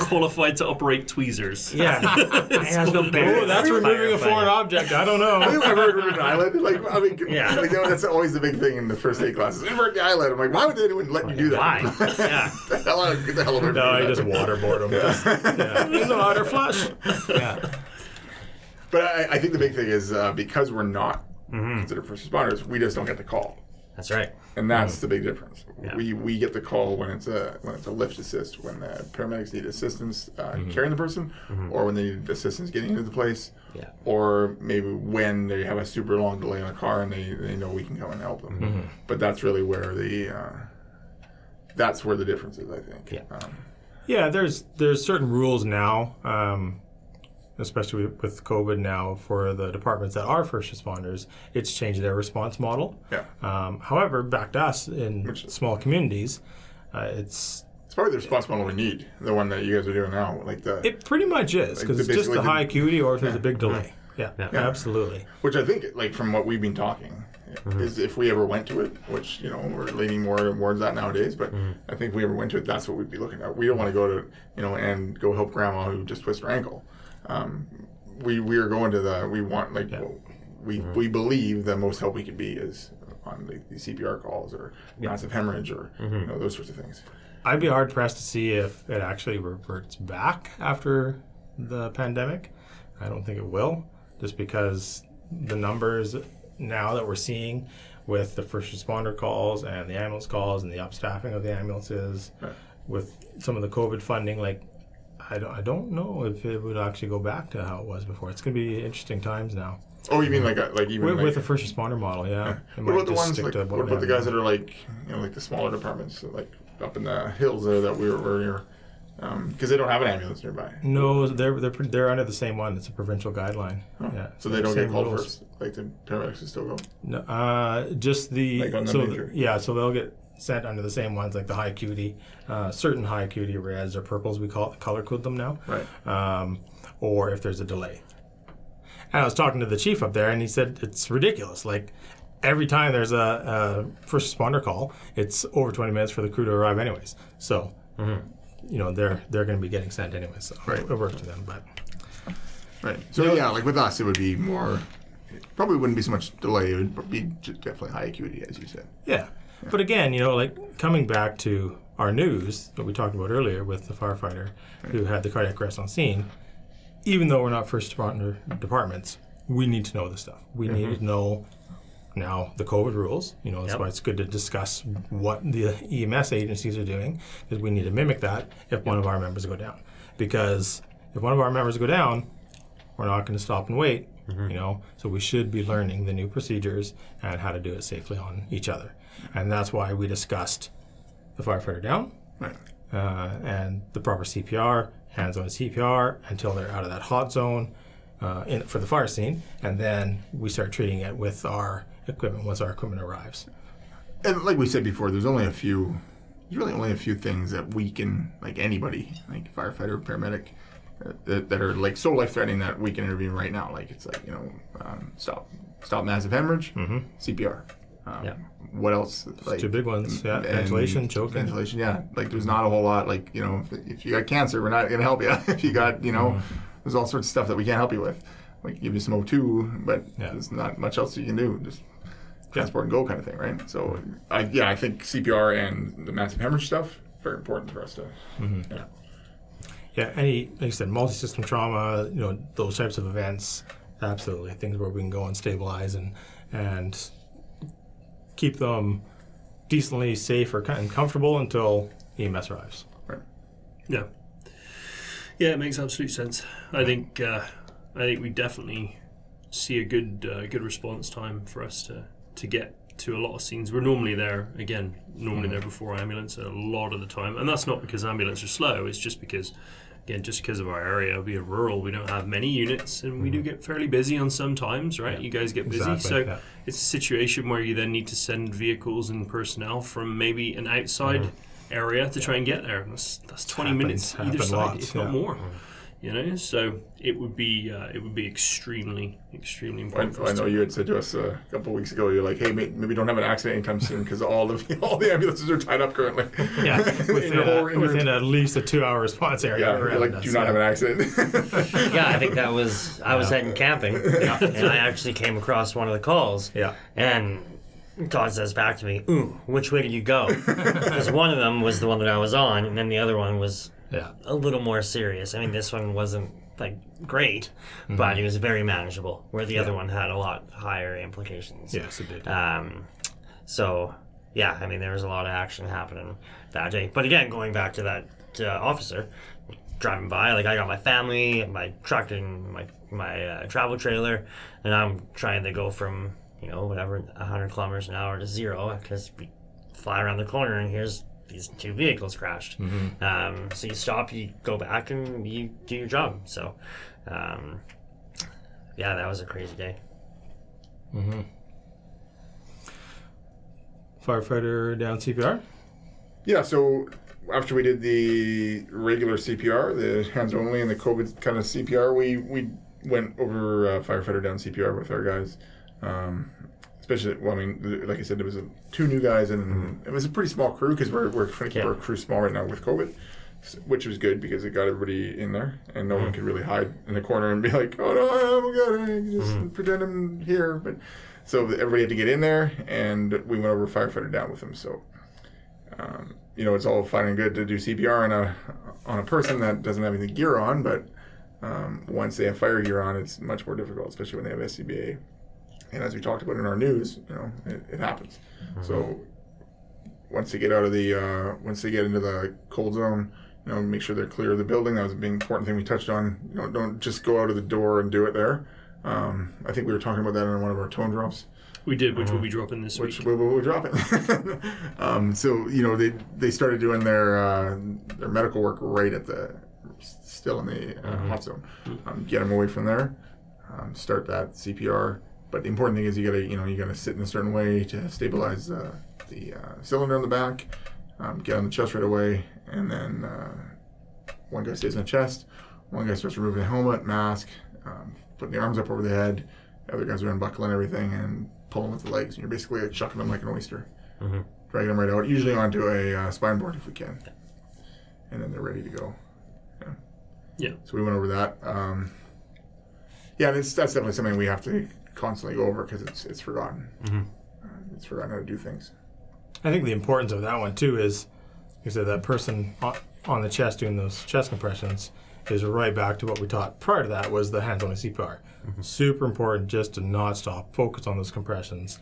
S3: Qualified to operate tweezers.
S2: yeah, it has no bearing.
S5: Oh, that's
S2: on
S5: removing a
S2: firefighting.
S5: foreign object. I don't know.
S4: Have you ever removed an eyelid? Like, I mean,
S2: Yeah.
S4: like, you know, that's always the big thing in the first aid classes. Invert the eyelid. I'm like, why would anyone let you do that?
S2: Why? Yeah.
S4: the hell out of, get the hell away from
S5: No,
S4: me
S5: you just
S4: that.
S5: waterboard them. Just, yeah. In the water flush. Yeah.
S4: But I, I think the big thing is uh, because we're not
S2: Mm-hmm.
S4: considered first responders, we just don't get the call.
S2: That's right.
S4: and that's the big difference.
S2: Yeah.
S4: We we get the call when it's a when it's a lift assist, when the paramedics need assistance uh,
S2: Mm-hmm.
S4: carrying the person, or when they need assistance getting into the place,
S2: Yeah.
S4: or maybe when they have a super long delay in a car and they, they know we can come and help them.
S2: Mm-hmm.
S4: But that's really where the uh, that's where the difference is, I think.
S2: Yeah.
S4: Um,
S5: Yeah, there's there's certain rules now, um, especially with COVID now for the departments that are first responders. It's changed their response model.
S4: yeah.
S5: Um, however, back to us in
S4: Which-
S5: small communities, uh, it's
S4: It's probably the response model we need, the one that you guys are doing now, like the
S5: it pretty much is because
S4: the-
S5: it's just
S4: basically
S5: the
S4: the-
S5: high acuity or if there's a big delay. Yeah,
S2: Yeah.
S5: absolutely.
S4: Which I think, like from what we've been talking, is if we ever went to it, which you know we're leaning more towards that nowadays. But I think if we ever went to it, that's what we'd be looking at. We don't want to go to you know and go help grandma who just twisted her ankle. Um, we we are going to the we want like we we believe the most help we can be is on the, the CPR calls or massive hemorrhage or you know those sorts of things.
S5: I'd be hard pressed to see if it actually reverts back after the pandemic. I don't think it will, just because the numbers now that we're seeing with the first responder calls and the ambulance calls and the upstaffing of the ambulances,
S4: Right.
S5: with some of the COVID funding, like I don't, I don't know if it would actually go back to how it was before. It's going to be interesting times now
S4: Oh, you mean like a, like even
S5: with,
S4: like,
S5: with the first responder model. Yeah.
S4: What about the ones like what about the guys that are like you know like the smaller departments like up in the hills there that we were earlier because they don't have an ambulance nearby.
S5: No, they're they're they're under the same one. It's a provincial guideline. Yeah.
S4: So they don't get called
S5: rules.
S4: first. Like the paramedics still go.
S5: No, uh, just the
S4: Like the
S5: so
S4: major?
S5: yeah. So they'll get sent under the same ones, like the high acuity, uh, certain high acuity reds or purples. We call color code them now.
S4: Right.
S5: Um, or if there's a delay. And I was talking to the chief up there, and he said it's ridiculous. Like every time there's a, a first responder call, it's over 20 minutes for the crew to arrive, anyways. So. You know they're they're going to be getting sent anyways. So
S4: Mm-hmm. Right.
S5: it works to them, but
S4: Right. So yeah, like with us, it would be more. Probably wouldn't be so much delay. It would be definitely high acuity, as you said.
S5: Yeah. But again, you know, like coming back to our news that we talked about earlier with the firefighter who had the cardiac arrest on scene, even though we're not first responder departments, we need to know this stuff. We need mm-hmm. to know now the COVID rules. You know, that's
S2: Yep.
S5: why it's good to discuss what the EMS agencies are doing because we need to mimic that if one of our members go down. Because if one of our members go down, we're not going to stop and wait. Mm-hmm. You know, so we should be learning the new procedures and how to do it safely on each other, and that's why we discussed the firefighter down
S4: Right.
S5: uh, and the proper CPR, hands-on CPR until they're out of that hot zone uh, in, for the fire scene, and then we start treating it with our equipment once our equipment arrives.
S4: And like we said before, there's only a few. There's really only a few things that we can, like anybody, like firefighter, paramedic, uh, that, that are like so life threatening that we can intervene right now. Like it's like you know, um, stop, stop massive hemorrhage, CPR. Um,
S2: Yeah.
S4: What else? Like
S5: Two big ones. Yeah, ventilation, choking.
S4: Ventilation, yeah. Like there's not a whole lot. Like you know, if, if you got cancer, we're not gonna help you. <laughs> if you got, you know,
S5: Mm-hmm.
S4: there's all sorts of stuff that we can't help you with. We can give you some O2, but
S5: Yeah.
S4: there's not much else you can do. Just transport and go kind of thing, right? So, I, yeah, I think CPR and the massive hemorrhage stuff very important for us to.
S5: Yeah, Yeah. any like I said, multi-system trauma, you know, those types of events, absolutely things where we can go and stabilize and and keep them decently safe or kind and comfortable until EMS arrives. Right.
S3: Yeah. Yeah, it makes absolute sense. I think uh, I think we definitely see a good uh, good response time for us to to get to a lot of scenes. We're normally there again, normally there before ambulance a lot of the time, and that's not because ambulance are slow. It's just because again, just because of our area, we are rural, we don't have many units, and we do mm-hmm. get fairly busy on some times, right? You guys get busy,
S5: Exactly,
S3: so
S5: yeah.
S3: it's a situation where you then need to send vehicles and personnel from maybe an outside mm-hmm. area to try and get there. That's that's twenty
S5: Happens-
S3: minutes either side,
S5: lots,
S3: if not
S5: yeah.
S3: more. Mm-hmm. You know, so it would be uh, it would be extremely extremely
S4: I,
S3: important. for
S4: I know you had said to us uh, a couple of weeks ago, you're like, hey, mate, maybe don't have an accident anytime soon because all the <laughs> all the ambulances are tied up currently.
S5: Yeah, <laughs> within, a, within at least a two-hour response area.
S4: yeah, you're
S5: around
S4: like,
S5: us,
S4: do not
S5: yeah.
S4: have an accident. <laughs>
S2: yeah, I think that was I was heading camping, and I actually came across one of the calls.
S5: Yeah.
S2: And Todd says back to me, "Ooh, which way did you go?" Because one of them was the one that I was on, and then the other one was
S5: Yeah.
S2: a little more serious. I mean, this one wasn't like great,
S5: Mm-hmm.
S2: but it was very manageable. Where the other one had a lot higher implications.
S5: Yes, it did.
S2: Um, so yeah, I mean, there was a lot of action happening that day. But again, going back to that uh, officer driving by, like I got my family, my truck, and my my uh, travel trailer, and I'm trying to go from you know whatever 100 kilometers an hour to zero because we fly around the corner and here's these two vehicles crashed. Um, so you stop, you go back, and you do your job. So. Um, yeah, that was a crazy day.
S5: Firefighter down CPR.
S4: Yeah, so after we did the regular CPR, the hands only, and the COVID kind of CPR, we we went over uh, firefighter down CPR with our guys. Um, especially, well, I mean, like I said, there was a, two new guys, and it was a pretty small crew because we're we're trying to keep
S2: Yeah.
S4: our crew small right now with COVID, which was good because it got everybody in there, and no one could really hide in the corner and be like, "Oh no, I'm good," just pretend I'm here. But so everybody had to get in there, and we went over firefighter down with them. So um, you know, it's all fine and good to do CPR on a on a person that doesn't have any gear on, but um, once they have fire gear on, it's much more difficult, especially when they have SCBA. And as we talked about in our news, you know, it, it happens. So once they get out of the uh, once they get into the cold zone, you know, make sure they're clear of the building. That was a big important thing we touched on. You know, don't just go out of the door and do it there. Um, I think we were talking about that in one of our tone drops
S3: we did, which will be dropping this
S4: which
S3: week.
S4: we will drop it. <laughs> um, so you know they they started doing their uh, their medical work right at the still in the uh, hot zone. Um, get them away from there. Um, start that CPR. But the important thing is you gotta you know you gotta sit in a certain way to stabilize uh, the uh, cylinder on the back. Um, get on the chest right away, and then uh, one guy stays on the chest. One guy starts removing the helmet, mask, um, putting the arms up over the head. The other guys are unbuckling everything and pulling with the legs. And you're basically like chucking them like an oyster, dragging them right out. Usually onto a uh, spine board if we can, and then they're ready to go. Yeah.
S3: Yeah.
S4: So we went over that. Um, yeah, and it's, that's definitely something we have to constantly go over because it's it's forgotten. Uh, it's forgotten how to do things.
S5: I think the importance of that one too is, you said, that person on, on the chest doing those chest compressions is right back to what we taught prior to that was the hands-on CPR. Super important just to not stop, focus on those compressions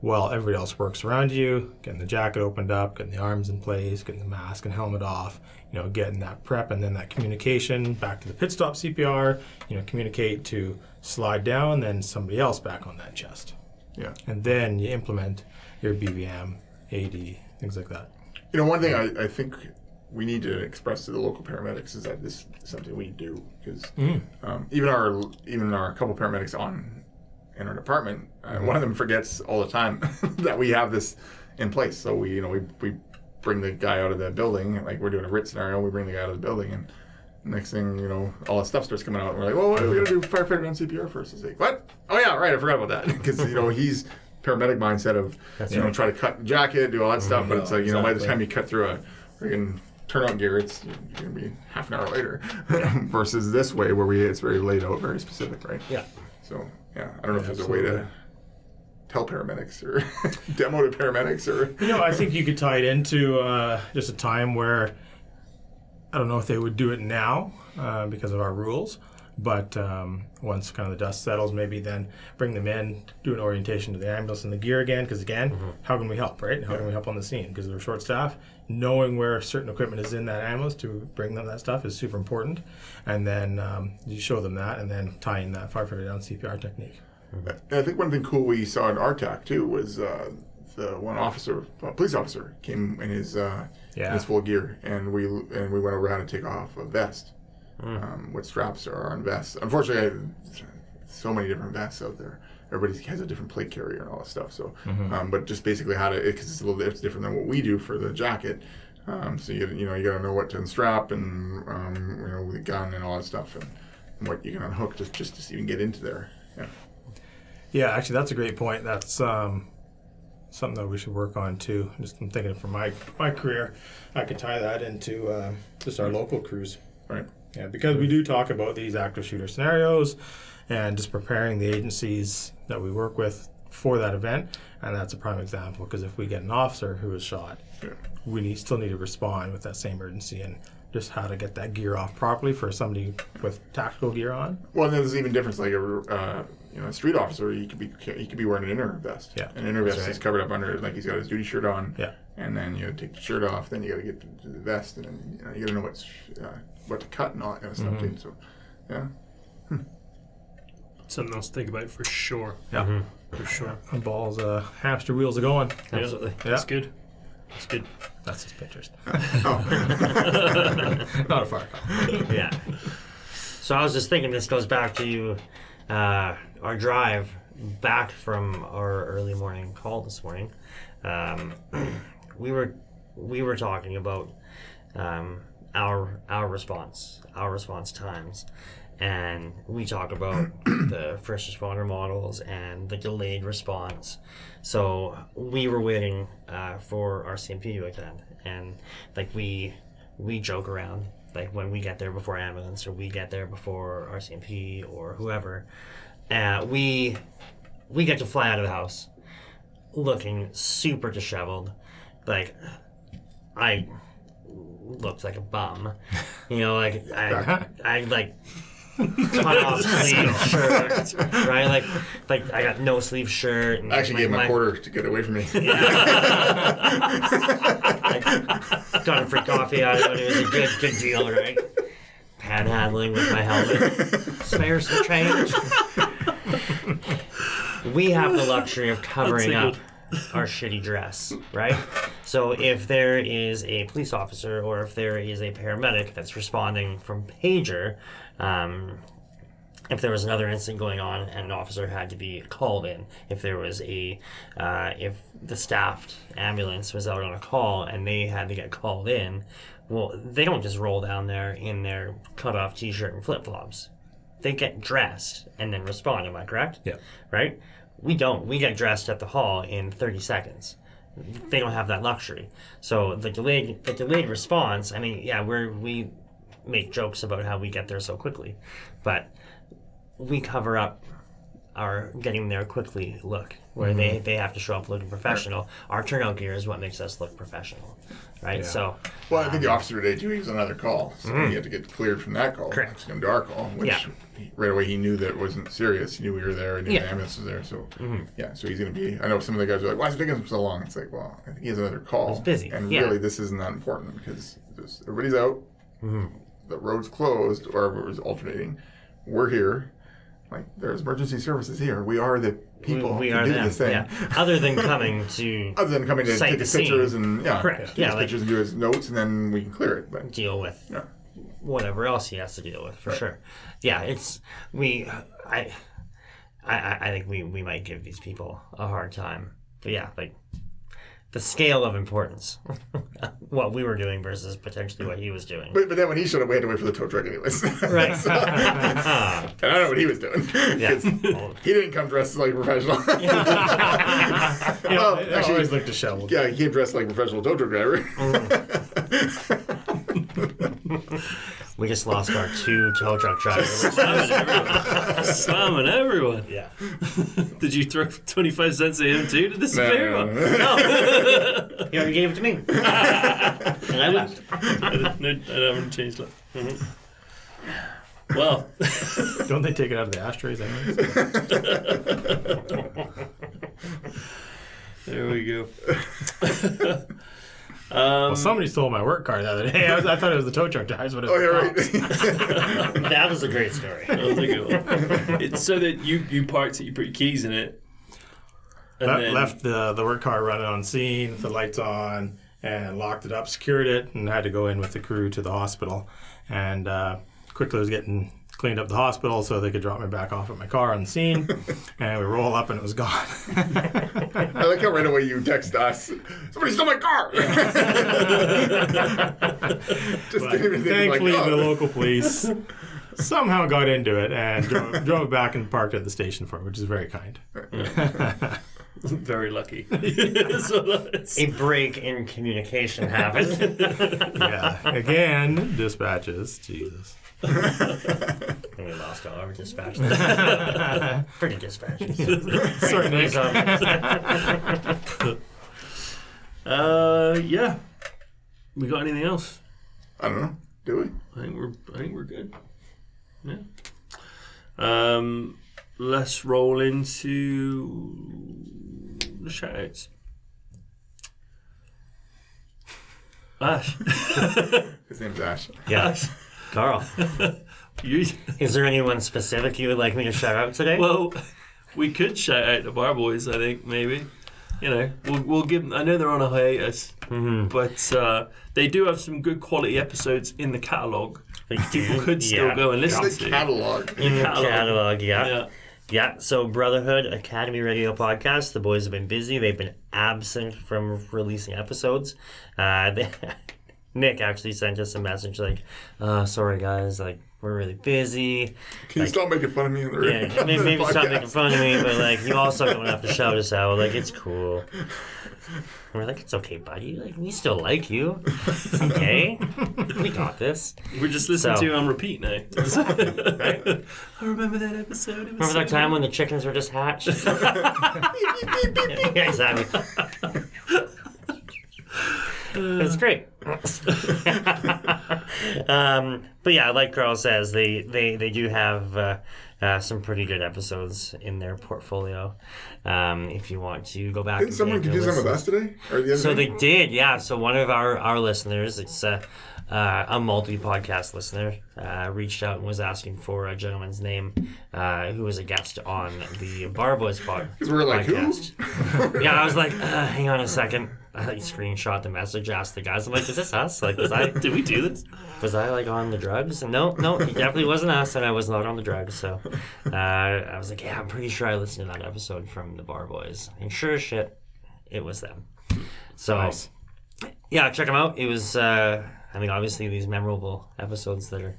S5: while everybody else works around you, getting the jacket opened up, getting the arms in place, getting the mask and helmet off, you know, getting that prep and then that communication back to the pit stop CPR, you know, communicate to slide down, then somebody else back on that chest.
S4: Yeah.
S5: And then you implement your BVM, AD, things like that.
S4: You know, one thing I, I think we need to express to the local paramedics is that this is something we do because um, even our even our couple paramedics on in our department, uh, one of them forgets all the time <laughs> that we have this in place. So we you know we, we bring the guy out of the building like we're doing a RIT scenario. We bring the guy out of the building and. Next thing you know, all that stuff starts coming out. And we're like, "Well, what are we gonna do? Firefighter on CPR first? It's like, "What? Oh yeah, right. I forgot about that." <laughs> Because you know he's paramedic mindset of you know try to cut the jacket, do all that stuff. But it's like you know by the time you cut through a friggin' turnout gear, it's you're gonna be half an hour later. <laughs> Versus this way where we it's very laid out, very specific, right?
S2: Yeah.
S4: So yeah, I don't know if there's a way to tell paramedics or <laughs> demo to paramedics or
S5: You know, I think you could tie it into uh, just a time where I don't know if they would do it now uh, because of our rules, but um, once kind of the dust settles, maybe then bring them in, do an orientation to the ambulance and the gear again. Because again, how can we help, right? How can we help on the scene? Because they're short staff. Knowing where certain equipment is in that ambulance to bring them that stuff is super important. And then um, you show them that, and then tie in that firefighter down CPR technique.
S4: And I think one thing cool we saw in RTAC too was uh, the one officer, uh, police officer, came in his uh,
S5: Yeah.
S4: in his full gear, and we and we went over how to take off a vest, um, what straps are on vests. Unfortunately, I, so many different vests out there. Everybody has a different plate carrier and all that stuff. So, um, but just basically how to because it's a little it's different than what we do for the jacket. Um, so you you know you got to know what to unstrap and um, you know the gun and all that stuff and, and what you can unhook just just to even get into there. Yeah.
S5: Yeah, actually, that's a great point. That's um, something that we should work on too. Just I'm thinking for my my career, I could tie that into uh, just our local crews.
S4: Right.
S5: Yeah, because we do talk about these active shooter scenarios, and just preparing the agencies that we work with for that event. And that's a prime example because if we get an officer who is shot, we need, still need to respond with that same urgency and just how to get that gear off properly for somebody with tactical gear on.
S4: Well, and there's even difference. Like a uh, you know a street officer, he could be he could be wearing an inner vest.
S5: Yeah.
S4: an inner vest
S2: right.
S4: is covered up under like he's got his duty shirt on.
S5: Yeah.
S4: and then you know, take the shirt off. Then you got to get to the vest, and then you, know, you got to know what's uh, what to cut and all that kind of stuff too. So, yeah, <laughs>
S3: Something else to think about for sure.
S5: Yeah,
S3: For sure.
S5: and balls, uh, hamster wheels are going.
S3: Yeah,
S2: Absolutely.
S3: That's good. That's good.
S5: That's his pictures. <laughs> <laughs>
S4: oh,
S5: Not a fire call.
S2: yeah. So I was just thinking this goes back to uh, our drive back from our early morning call this morning. Um, <clears throat> we were we were talking about um, our our response, our response times, and we talk about <clears throat> the first responder models and the delayed response. So we were waiting uh, for RCMP to attend, and like we we joke around like when we get there before ambulance or we get there before RCMP or whoever, uh, we we get to fly out of the house looking super disheveled, like I looked like a bum, you know, like <laughs> I I like cut off <laughs> sleeve shirt, right? Like like I got no sleeve shirt. And
S4: I actually gave him a
S2: my-
S4: quarter to get away from me. <laughs>
S2: I got a free coffee out of it. It was a good, good deal, right? Panhandling with my helmet. Spare some change. We have the luxury of covering up our shitty dress, right? So if there is a police officer or if there is a paramedic that's responding from pager, um, if there was another incident going on and an officer had to be called in, if there was a, uh, if the staffed ambulance was out on a call and they had to get called in, well, they don't just roll down there in their cut off t shirt and flip flops. They get dressed and then respond. Am I correct?
S5: Yeah.
S2: Right? We don't. We get dressed at the hall in 30 seconds. They don't have that luxury. So the delayed, the delayed response. I mean, yeah, we're we make jokes about how we get there so quickly, but we cover up our getting there quickly look where they, they have to show up looking professional our turnout gear is what makes us look professional right so
S4: Well, I think the officer today too. He was on another call, so he had to get cleared from that call.
S2: Mm-hmm. Correct.
S4: To come to our call, which
S2: Yeah.
S4: he- right away he knew that it wasn't serious. He knew we were there. and knew
S2: Yeah. Mm-hmm.
S4: the ambulance was there. So yeah, so he's gonna be. I know some of the guys are like, "Why is it taking him so long?" It's like, well, he has another call.
S2: He's busy,
S4: and
S2: yeah.
S4: really, this isn't that important because everybody's out.
S2: Mm-hmm.
S4: The road's closed, or it was alternating. We're here. Like there's emergency services here. We are the people
S2: we, we are
S4: do
S2: them
S4: this thing.
S2: yeah other than coming to <laughs>
S4: Other than coming to take
S2: the
S4: his pictures
S2: scene.
S4: and yeah,
S2: Correct.
S4: take
S2: Yeah,
S4: his
S2: like-
S4: pictures and do his notes, and then we can clear it. But
S2: deal with
S4: yeah.
S2: whatever else he has to deal with for sure yeah it's we I, I i think we we might give these people a hard time but yeah like the scale of importance, <laughs> what we were doing versus potentially what he was doing.
S4: But, but then when he showed up, we had to wait for the tow truck anyways.
S2: Right. <laughs>
S4: So- and I don't know what he was doing. <laughs>
S2: Yeah.
S4: 'Cause He didn't come dressed like a professional.
S5: You know,
S4: Well,
S5: they
S4: actually-
S5: always look disheveled.
S4: yeah, he came dressed like a professional tow truck driver. Mm.
S2: We just lost our two tow truck drivers. <laughs>
S3: Slamming everyone. <laughs> Slamming everyone.
S2: yeah. <laughs>
S3: Did you throw 25 cents at him too to
S4: No,
S3: disappear?
S4: no, no, no.
S2: He already gave it to me. and I left.
S3: I, didn't, I haven't changed that. Mhm. Well,
S5: Don't they take it out of the ashtrays anyways?
S3: there we go. Um,
S5: well, somebody stole my work car the other day. <laughs> I, was, I thought it was the tow truck drives, but it
S4: Oh,
S5: was
S4: yeah,
S5: the
S4: right. <laughs>
S2: That was a great story.
S3: that was a good one. It's so that you you parked it, you put your keys in it, and
S5: Le-
S3: then
S5: left the, the work car running on scene the lights on and locked it up, secured it, and had to go in with the crew to the hospital. And uh, quickly was getting cleaned up the hospital so they could drop me back off at my car on the scene. <laughs> and we roll up and it was gone.
S4: I like how right away you text us. Somebody stole my car. <laughs> Just
S5: But
S4: didn't even
S5: thankfully,
S4: like,
S5: the
S4: oh.
S5: local police somehow got into it and drove, <laughs> drove back and parked at the station for me, which is very kind.
S3: very lucky. so
S2: A break in communication happened.
S5: Yeah. Again, dispatches. Jesus. <laughs>
S2: and we lost all our dispatches. Pretty dispatches.
S5: Sorry, Nick.
S3: uh, yeah. We got anything else?
S4: I don't know. Do we?
S3: I think we're I think we're good. Yeah. Um, let's roll into the shoutouts. Ash,
S4: His name's Ash.
S2: Yeah. <laughs> Carl, <laughs>
S3: you
S2: is there anyone specific you would like me to shout out today?
S3: well, we could shout out the Bar Boys. I think maybe. You know, we'll, we'll give. them- I know they're on a hiatus,
S2: Mhm.
S3: but uh, they do have some good quality episodes in the catalog. People could still
S2: yeah.
S3: go and listen
S4: The
S3: to.
S4: catalog.
S2: in the
S3: catalog.
S2: catalog. Yeah.
S3: Yeah.
S2: Yeah, so Brotherhood Academy Radio Podcast. The boys have been busy. They've been absent from releasing episodes. Uh, <laughs> they, Nick actually sent us a message like, uh, "Sorry guys, like we're really busy.
S4: Can you stop making fun of me in the
S2: Yeah,
S4: radio?
S2: maybe, maybe <laughs> stop making fun of me, but like you also don't have to shout us out. Like it's cool." And we're like, "It's okay, buddy. Like we still like you. It's okay. we got this."
S3: We're just listening
S2: So-
S3: to you on repeat now. <laughs>
S2: Right?
S3: I remember that episode. It was
S2: Remember that time when the chickens were just hatched? <laughs> yeah, exactly. it's great. Um, but yeah, like Carl says, they, they, they do have uh, uh, some pretty good episodes in their portfolio. Um, if you want to go back, and
S4: someone confuse them with us today? Or the
S2: So they did, yeah. So one of our, our listeners, it's a, uh, a multi podcast listener, uh, reached out and was asking for a gentleman's name uh, who was a guest on the Bar Boys pod- <laughs>
S4: we're like,
S2: podcast. <laughs> yeah, I was like, uh, hang on a second. I <laughs> like screenshot the message, asked the guys. I'm like, is this us? Like, was I <laughs>
S3: Did we do this?
S2: was I like on the drugs? And no, no, he definitely wasn't us, and I was not on the drugs. So uh, I was like, yeah, I'm pretty sure I listened to that episode from the Bar Boys, and sure as shit, it was them. So
S5: Nice.
S2: yeah, check them out. It was, uh, I mean, obviously these memorable episodes that are,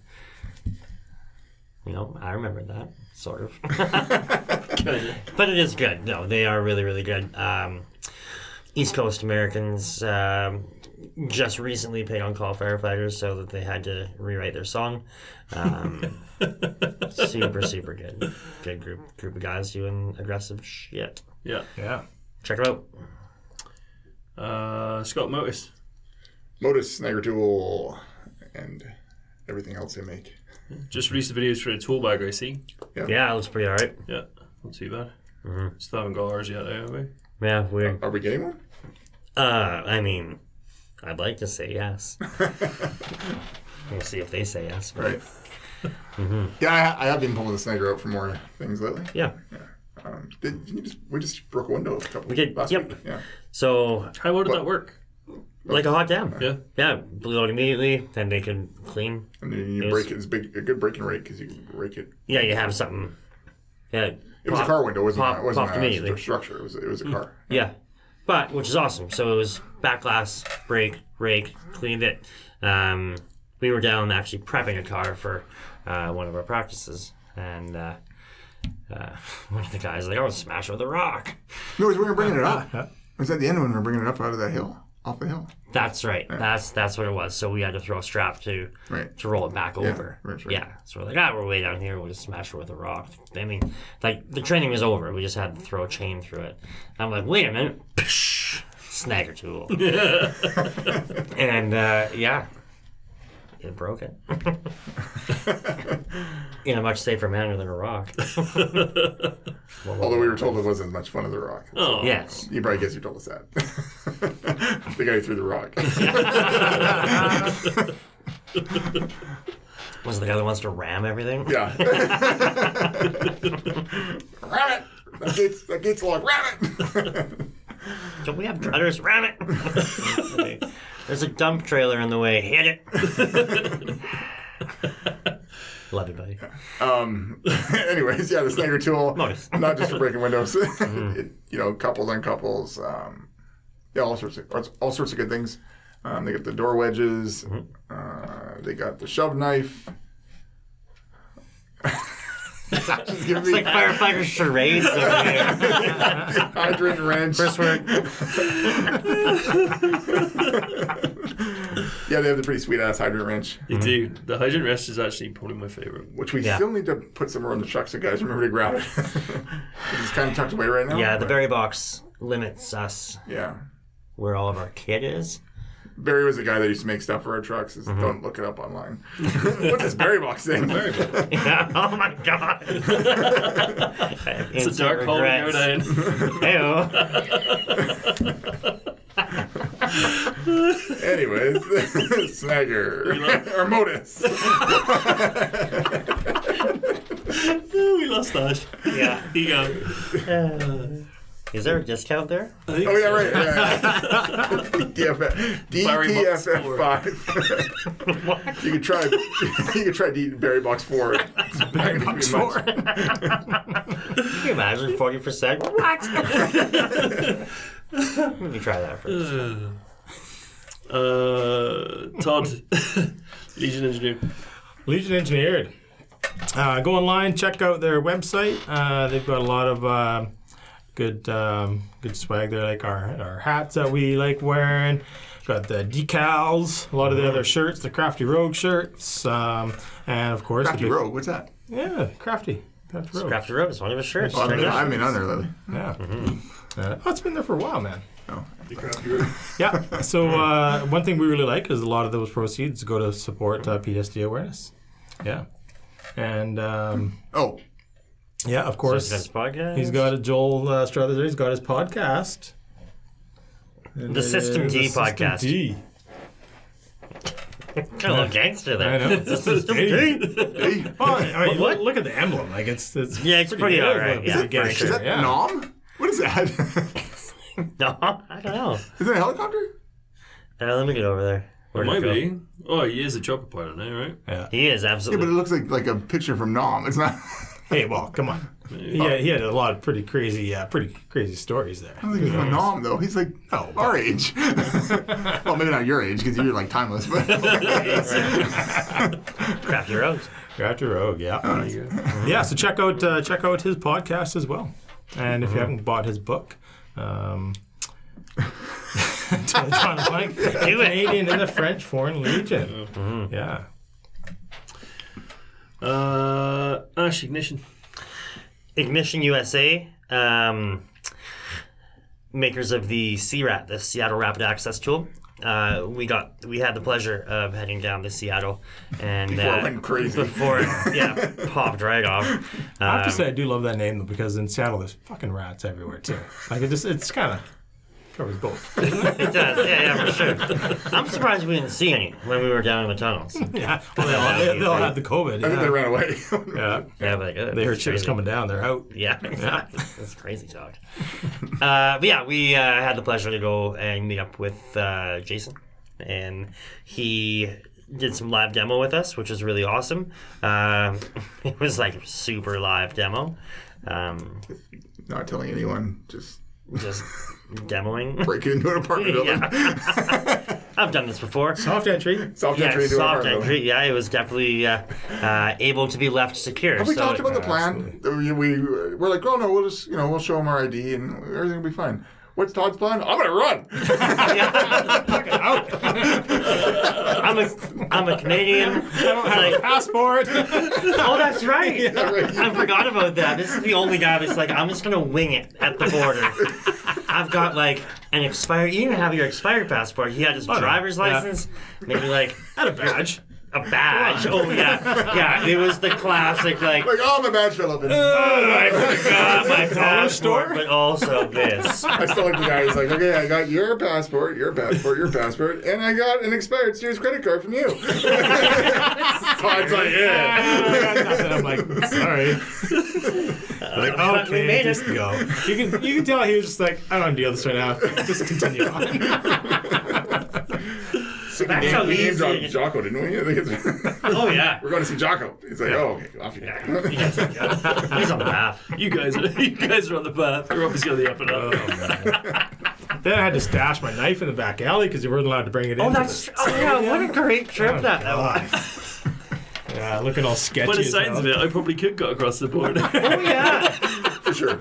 S2: you know, I remember that sort of, <laughs> but it is good. No, they are really, really good. Um, East Coast Americans um, just recently paid on call firefighters, so that they had to rewrite their song. Um, <laughs> super, super good. Good group group of guys doing aggressive shit.
S3: Yeah.
S5: Yeah.
S2: Check it out.
S3: Uh, Scott Motus.
S4: Modus, Sniper Tool, and everything else they make.
S3: Just released the videos for the tool bag, I see.
S2: Yeah, it looks pretty alright.
S3: Yeah. Not too bad.
S2: Mhm.
S3: Still haven't got ours yet, though, have we?
S2: Yeah, weird.
S4: Are we getting one?
S2: Uh, I mean, I'd like to say yes. <laughs> we'll see if they say yes. But
S4: Right. Yeah, I, I have been pulling the Sniper out for more things lately.
S2: yeah.
S4: Um, did, did you just, we just broke a window a couple
S2: We did,
S4: last
S2: yep.
S4: week. Yeah.
S2: So,
S3: How well did
S4: What?
S3: that work?
S2: like a hot dam.
S3: Yeah.
S2: Yeah, blew out immediately. Then they can clean.
S4: And then you
S2: Yes.
S4: break it. It's big, a good breaking rate because you can break it.
S2: Yeah, you have something. Yeah.
S4: It was a car window. It wasn't,
S2: pop-
S4: a, it wasn't
S2: popped
S4: a
S2: immediately.
S4: structure. It was, it was a car.
S2: Yeah. But which is awesome. So it was back glass, brake, rake, cleaned it. Um, we were down actually prepping a car for uh, one of our practices, and uh, uh, <laughs> one of the guys was like, "I want to smash it with a rock."
S4: No, we were bringing it up. <laughs> It was at the end when we were bringing it up out of that hill, off the hill.
S2: That's right. That's that's what it was. So we had to throw a strap to
S4: Right.
S2: to roll it back over.
S4: right, right.
S2: Yeah. So we're like, ah, we're way down here. We'll just smash it with a rock. I mean, like the training was over. We just had to throw a chain through it. I'm like, wait a minute. Snagger tool. <laughs> <laughs> and uh, yeah, it broke it. In a much safer manner than a rock. <laughs>
S4: Although we were told it wasn't as much fun as a rock.
S3: Oh,
S2: yes.
S4: You probably guess who told us that. <laughs> the guy who threw the rock. <laughs>
S2: Was it the guy that wants to ram everything?
S4: Yeah. ram it! That gate's, that gate's locked. Ram it!
S2: Don't we have druthers? Ram it! There's a dump trailer in the way. Hit it! <laughs> Love you, buddy.
S4: um, <laughs> anyways, yeah, the snagger tool,
S2: Nice.
S4: not just for breaking windows. it, <laughs> you know, couples on couples. Um, yeah, all sorts of all sorts of good things. Um, they got the door wedges. Uh, they got the shove knife. Just
S2: It's
S4: me
S2: like <laughs> firefighter charades over here.
S4: hydrant wrench.
S2: First word. <laughs>
S4: Yeah, they have the pretty sweet ass hydrant wrench,
S3: You do. The hydrant wrench is actually probably my favorite.
S4: which we
S2: Yeah.
S4: still need to put somewhere on the truck so guys remember to grab it. <laughs> it's kind of tucked away right now.
S2: Yeah, the
S4: but-
S2: Barry box limits us
S4: Yeah.
S2: where all of our kit is.
S4: Barry was the guy that used to make stuff for our trucks. Just mm-hmm. Don't look it up online. <laughs> what does Barry box thing? <laughs>
S2: Yeah. Oh my god.
S3: It's a dark hole <laughs> we go down.
S4: Anyways, Snagger or Modus.
S3: we lost that.
S2: Yeah.
S3: Here you go.
S2: Is there a discount there?
S4: Oh yeah,
S3: so.
S4: right. Yeah. <laughs> DTFF,
S3: Barry Box
S4: DTFF
S3: four.
S4: five. <laughs> you could try. You could try D- Barry Box four. <laughs> Barry Box four.
S2: Can you imagine 40%? What? Let me try that first. <sighs>
S3: Uh, Todd, Legion Engineer.
S5: Legion Engineered. Uh, go online, check out their website. Uh, they've got a lot of um good um, good swag there, like our, our hats that we like wearing. Got the decals, a lot of the other shirts, the Crafty Rogue shirts, um, and of course
S4: Crafty
S5: the big,
S4: Rogue. What's that?
S5: Yeah, Crafty. Crafty Rogue.
S2: Crafty Road is one of his shirts.
S4: Oh, I've been. I've been on there lately.
S5: Yeah. Uh, oh, it's been there for a while, man.
S4: Oh, Crafty <laughs>
S5: Yeah. So uh, one thing we really like is a lot of those proceeds go to support uh, PTSD awareness. Yeah. And um,
S4: Oh,
S5: yeah, of course,
S2: This podcast.
S5: he's got a Joel uh, Struthers. He's got his podcast.
S2: The System D podcast.
S5: D.
S2: Kind of a little gangster
S5: I
S2: there.
S5: know. <laughs>
S2: The System D.
S4: hey,
S5: Oh, I mean,
S2: What?
S5: look, look at the emblem. Like it's it's
S2: Yeah, it's pretty
S5: good.
S2: alright.
S5: It's
S2: Yeah,
S5: a
S2: for
S5: gangster,
S4: is that
S5: yeah.
S4: Nam? What is that? <laughs>
S2: No, I don't know.
S4: is that a helicopter?
S2: Uh, let me get over there. Where'd
S3: might
S2: go?
S3: be. Oh, he is a chopper pilot now, right?
S5: Yeah.
S2: He is absolutely.
S4: Yeah, but
S2: absolutely.
S4: it looks like like a picture from Nam. It's not. <laughs>
S5: Hey, well, come on. He had, he had a lot of pretty crazy, uh, pretty crazy stories there.
S4: I don't think he's from Nam though. He's like
S5: No,
S4: our age. <laughs> well, maybe not your age because you're like timeless, but
S2: Crafty Roads.
S5: Crafty Rogue, yeah.
S3: There you
S5: yeah, so check out uh, check out his podcast as well, and if you haven't bought his book, um, <laughs> John Mike,
S2: Do.
S5: Canadian in the French Foreign Legion. Yeah,
S3: Uh, Ash Ignition.
S2: Ignition USA, um, makers of the CRAT, the Seattle Rapid Access Tool. Uh, we got we had the pleasure of heading down to Seattle and
S4: before
S2: uh,
S4: it went crazy.
S2: before it, <laughs> yeah popped right off.
S5: I have to
S2: Um,
S5: say I do love that name though because in Seattle there's fucking rats everywhere too. Like it just it's kind of covers both. <laughs>
S2: it does, yeah, yeah, for sure. I'm surprised we didn't see any when we were down in the tunnels. <laughs>
S5: yeah, <laughs> well, they all, they, they all had the COVID.
S4: I think they
S5: Yeah,
S4: ran away.
S5: yeah.
S2: Yeah, but good.
S5: they heard
S2: It's
S5: shit was coming down. They're out.
S2: Yeah, exactly. That's crazy talk. uh, but yeah, we uh, had the pleasure to go and meet up with uh, Jason, and he did some live demo with us, which was really awesome. Um, it was like super live demo. Um,
S4: not telling anyone. Just
S2: just <laughs> demoing.
S4: Breaking into an apartment <laughs> building.
S2: yeah, <laughs> I've done this before.
S5: Soft entry.
S4: Soft
S2: Yeah,
S4: entry into an
S2: soft
S4: apartment building.
S2: entry. Yeah, it was definitely uh, uh, able to be left secure.
S4: Have we
S2: so
S4: talked about the
S2: uh,
S4: plan? We, we we're like, oh no, we'll just you know we'll show them our ID and everything will be fine. What's Todd's plan? I'm gonna run. <laughs>
S2: I'm a, I'm a Canadian. I don't have a Like,
S5: Passport.
S2: oh, that's right. <laughs>
S4: right.
S2: I forgot about that. This is the only guy that's like, I'm just gonna wing it at the border. I've got like an expired. You didn't have your expired passport. He had his oh,
S5: no.
S2: driver's
S5: Yeah.
S2: license. Maybe like
S5: Had a badge.
S2: A badge. Oh yeah, yeah. It was the classic like.
S4: like, oh my badge fell open.
S2: Oh, I <laughs> forgot my
S5: store?
S2: passport, but also this.
S4: I still like the guy who's like, okay, I got your passport, your passport, your passport, and I got an expired Sears credit card from you. <laughs> <laughs> Todd's like, yeah.
S5: Ah, I got nothing. I'm like, sorry. like, uh,
S2: But we
S5: okay,
S2: made
S5: just
S2: it.
S5: go. You can you can tell he was just like, I don't deal with this right now. Just continue on.
S2: That's how
S4: we named
S2: easy.
S4: dropped Jocko, didn't we? <laughs> I think it's,
S2: Oh yeah. <laughs>
S4: we're going to see Jocko. He's like, oh, okay, off you go. <laughs>
S2: He's on the path.
S3: You guys, are, you guys are on the path. You're obviously on the up and up.
S5: Oh, then I had to stash my knife in the back alley because you weren't allowed to bring it oh, in.
S2: Oh, that's. Oh yeah. What a great trip oh, that was.
S5: yeah, looking all sketchy.
S3: By the
S5: as
S3: signs of it, I probably could go across the border.
S2: Oh yeah.
S4: For sure.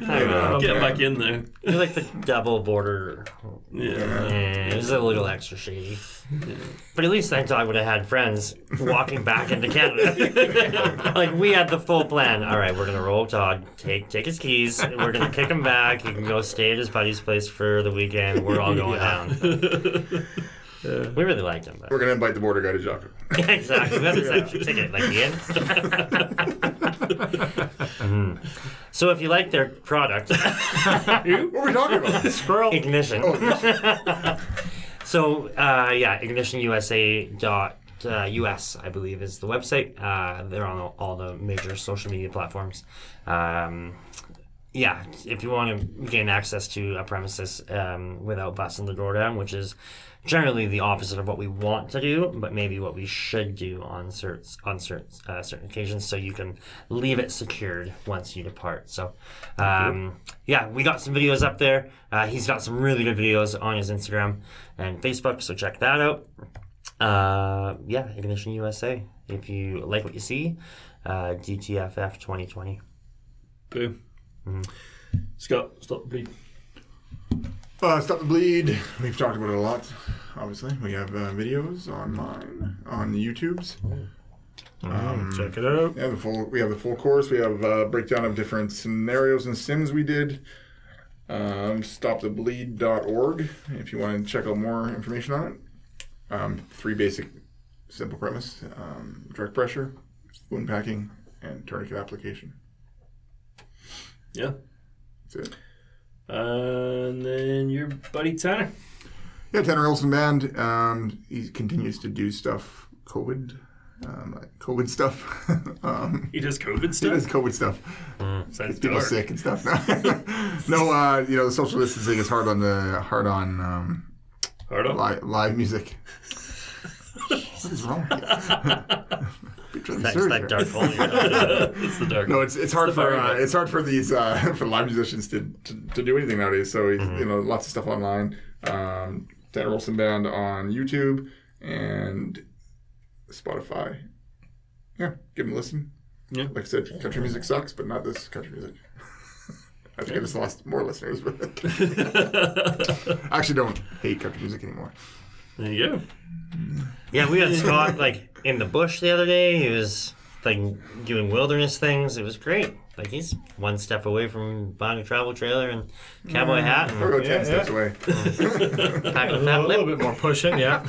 S2: Get
S3: Get back in there.
S2: You're like the double border.
S3: Yeah.
S2: It was a little extra shady. But at least I thought I would have had friends walking back into Canada. <laughs> like we had the full plan. All right, we're gonna roll Todd. Take take his keys. and We're gonna kick him back. He can go stay at his buddy's place for the weekend. We're all <laughs> going down. <laughs> We really liked him. But.
S4: We're going to invite the border guy to Jocko. <laughs>
S2: exactly. That is actually <laughs> ticket like the end. <laughs> Mhm. So if you like their product,
S4: What were we talking about?
S5: Squirrel.
S2: ignition.
S4: Oh,
S2: So uh, yeah, ignitionusa dot uh, us I believe is the website. Uh, they're on all, all the major social media platforms. Um, yeah, if you want to gain access to a premises um, without busting the door down, which is generally the opposite of what we want to do, but maybe what we should do on certain on certain uh, certain occasions, so you can leave it secured once you depart. So, um, yeah, we got some videos up there. Uh, he's got some really good videos on his Instagram and Facebook, so check that out. Uh, yeah, Ignition USA. If you like what you see, uh, DTFF 2020.
S3: Boom. Scott, stop the bleed.
S4: Uh, Stop the Bleed. We've talked about it a lot. Obviously, we have uh, videos online on the YouTubes.
S5: Um, check it out.
S4: Yeah, the full. We have the full course. We have a breakdown of different scenarios and sims we did. Um, stopthebleed.org if you want to check out more information on it. Um, three basic, simple premise: um, direct pressure, wound packing, and tourniquet application.
S3: Yeah.
S4: That's it.
S3: And then your buddy Tanner.
S4: Yeah, Tanner Olson Band. Um, he continues to do stuff. COVID, um, like COVID stuff. <laughs> um,
S3: He does COVID stuff.
S4: he does COVID stuff.
S3: Sounds
S4: people sick and stuff. <laughs> no, uh, you know the social distancing is hard on the hard on um,
S3: Hard on.
S4: live, live music. <laughs> what is wrong? With you? Be trying to
S2: That's
S4: surge
S2: that dark hole. <laughs>
S3: It's the dark.
S4: No, it's it's hard
S3: the
S4: for uh, it's hard for these uh, <laughs> for live musicians to, to, to do anything nowadays. So he's, you know, lots of stuff online. Um, Tanner Olson Band on YouTube and Spotify. Yeah, give him a listen.
S3: Yeah.
S4: like I said, country music sucks, but not this country music. <laughs> I think I just lost more listeners, but I actually don't hate country music anymore.
S3: There you go.
S2: Yeah, we had Scott like in the bush the other day. He was like doing wilderness things. It was great. Like he's one step away from buying a travel trailer and cowboy hat
S4: I'll
S2: and
S4: go ten
S5: Yeah,
S4: steps
S5: yeah.
S4: away. <laughs>
S2: pack
S5: A
S2: a
S5: little,
S2: fat
S5: a little
S2: lip.
S5: bit more pushing, yeah. <laughs>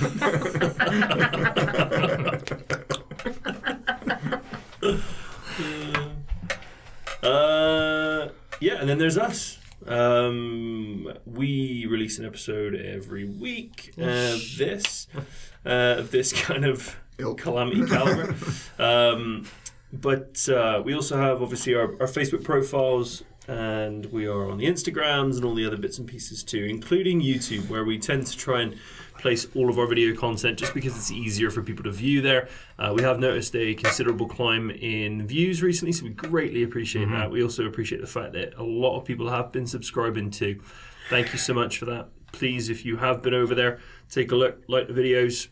S3: Uh, yeah, and then there's us. Um, we release an episode every week of this, uh, this <laughs> kind of
S4: Ilk.
S3: calamity caliber. <laughs> um, but uh, we also have obviously our, our Facebook profiles and we are on the Instagrams and all the other bits and pieces too, including YouTube, where we tend to try and place all of our video content just because it's easier for people to view there. Uh, we have noticed a considerable climb in views recently, so we greatly appreciate that. We also appreciate the fact that a lot of people have been subscribing too. Thank you so much for that. Please, if you have been over there, take a look, like the videos,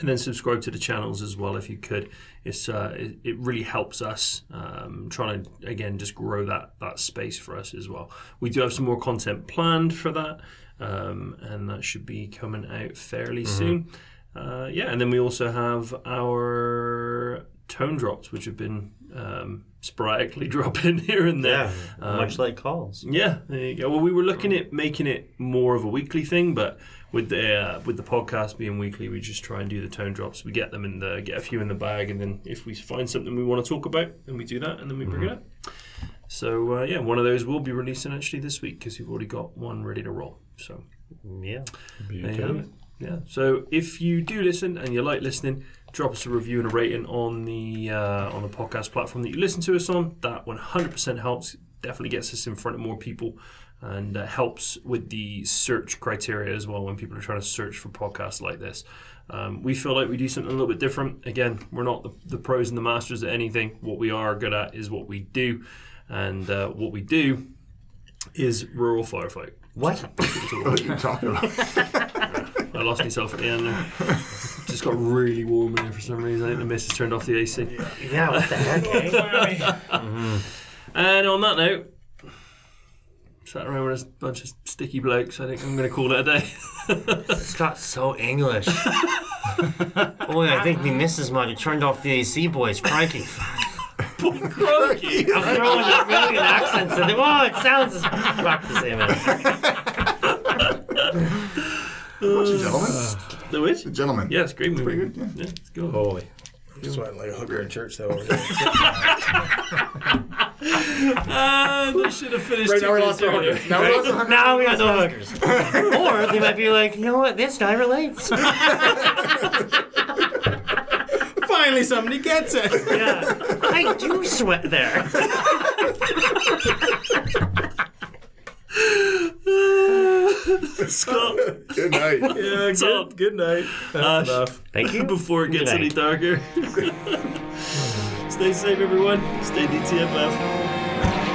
S3: and then subscribe to the channels as well if you could. It's uh, it, it really helps us um, trying to again just grow that that space for us as well. We do have some more content planned for that, um, and that should be coming out fairly soon. Uh, yeah, and then we also have our tone drops, which have been um, sporadically <laughs> dropping here and there.
S2: Yeah, much like calls.
S3: Yeah, there you go. Well, we were looking at making it more of a weekly thing, but with the uh, with the podcast being weekly, we just try and do the tone drops. We get them in the get a few in the bag, and then if we find something we want to talk about, then we do that, and then we bring it up. So uh, yeah, one of those will be releasing actually this week because we've already got one ready to roll. So
S2: Yeah.
S3: there you have it. Yeah. So if you do listen and you like listening, drop us a review and a rating on the uh, on the podcast platform that you listen to us on. That 100% helps. Definitely gets us in front of more people and uh, helps with the search criteria as well when people are trying to search for podcasts like this. Um, we feel like we do something a little bit different. Again, we're not the, the pros and the masters at anything. What we are good at is what we do, and uh, what we do is rural firefight.
S2: What? <laughs>
S4: What are you talking about?
S3: I lost myself at the end there. Just got really warm in there for some reason. I think the missus turned off the AC.
S2: Yeah, what the heck, eh? <laughs>
S3: And on that note, sat around with a bunch of sticky blokes. I think I'm going to call it a day. <laughs>
S2: It's got so English. Boy, I think the missus might have turned off the AC, boys. Crikey.
S3: Crikey.
S2: I'm throwing a million accents in there. Oh, it sounds fuck the same.
S4: What's a gentleman?
S3: The which?
S4: A gentleman.
S3: Yeah, it's a great movie.
S4: Pretty good, yeah.
S3: Yeah, it's good.
S5: Holy. I'm sweating like a hooker in church, though. over <laughs> there.
S3: Ah, should have finished
S4: Right
S3: two
S4: now we're
S3: minutes
S4: lost our hookers. Now we're lost our hookers.
S2: Now we got no hookers. <laughs> or they might be like, you know what, this guy relates. <laughs>
S5: Finally, somebody gets it.
S2: Yeah, I do sweat there.
S3: Scott.
S4: Good night.
S5: Yeah,
S3: Tom.
S5: good, good night. That's
S3: Ash.
S5: enough.
S2: Thank you.
S3: Before it gets any darker. <laughs> Stay safe, everyone. Stay DTFF.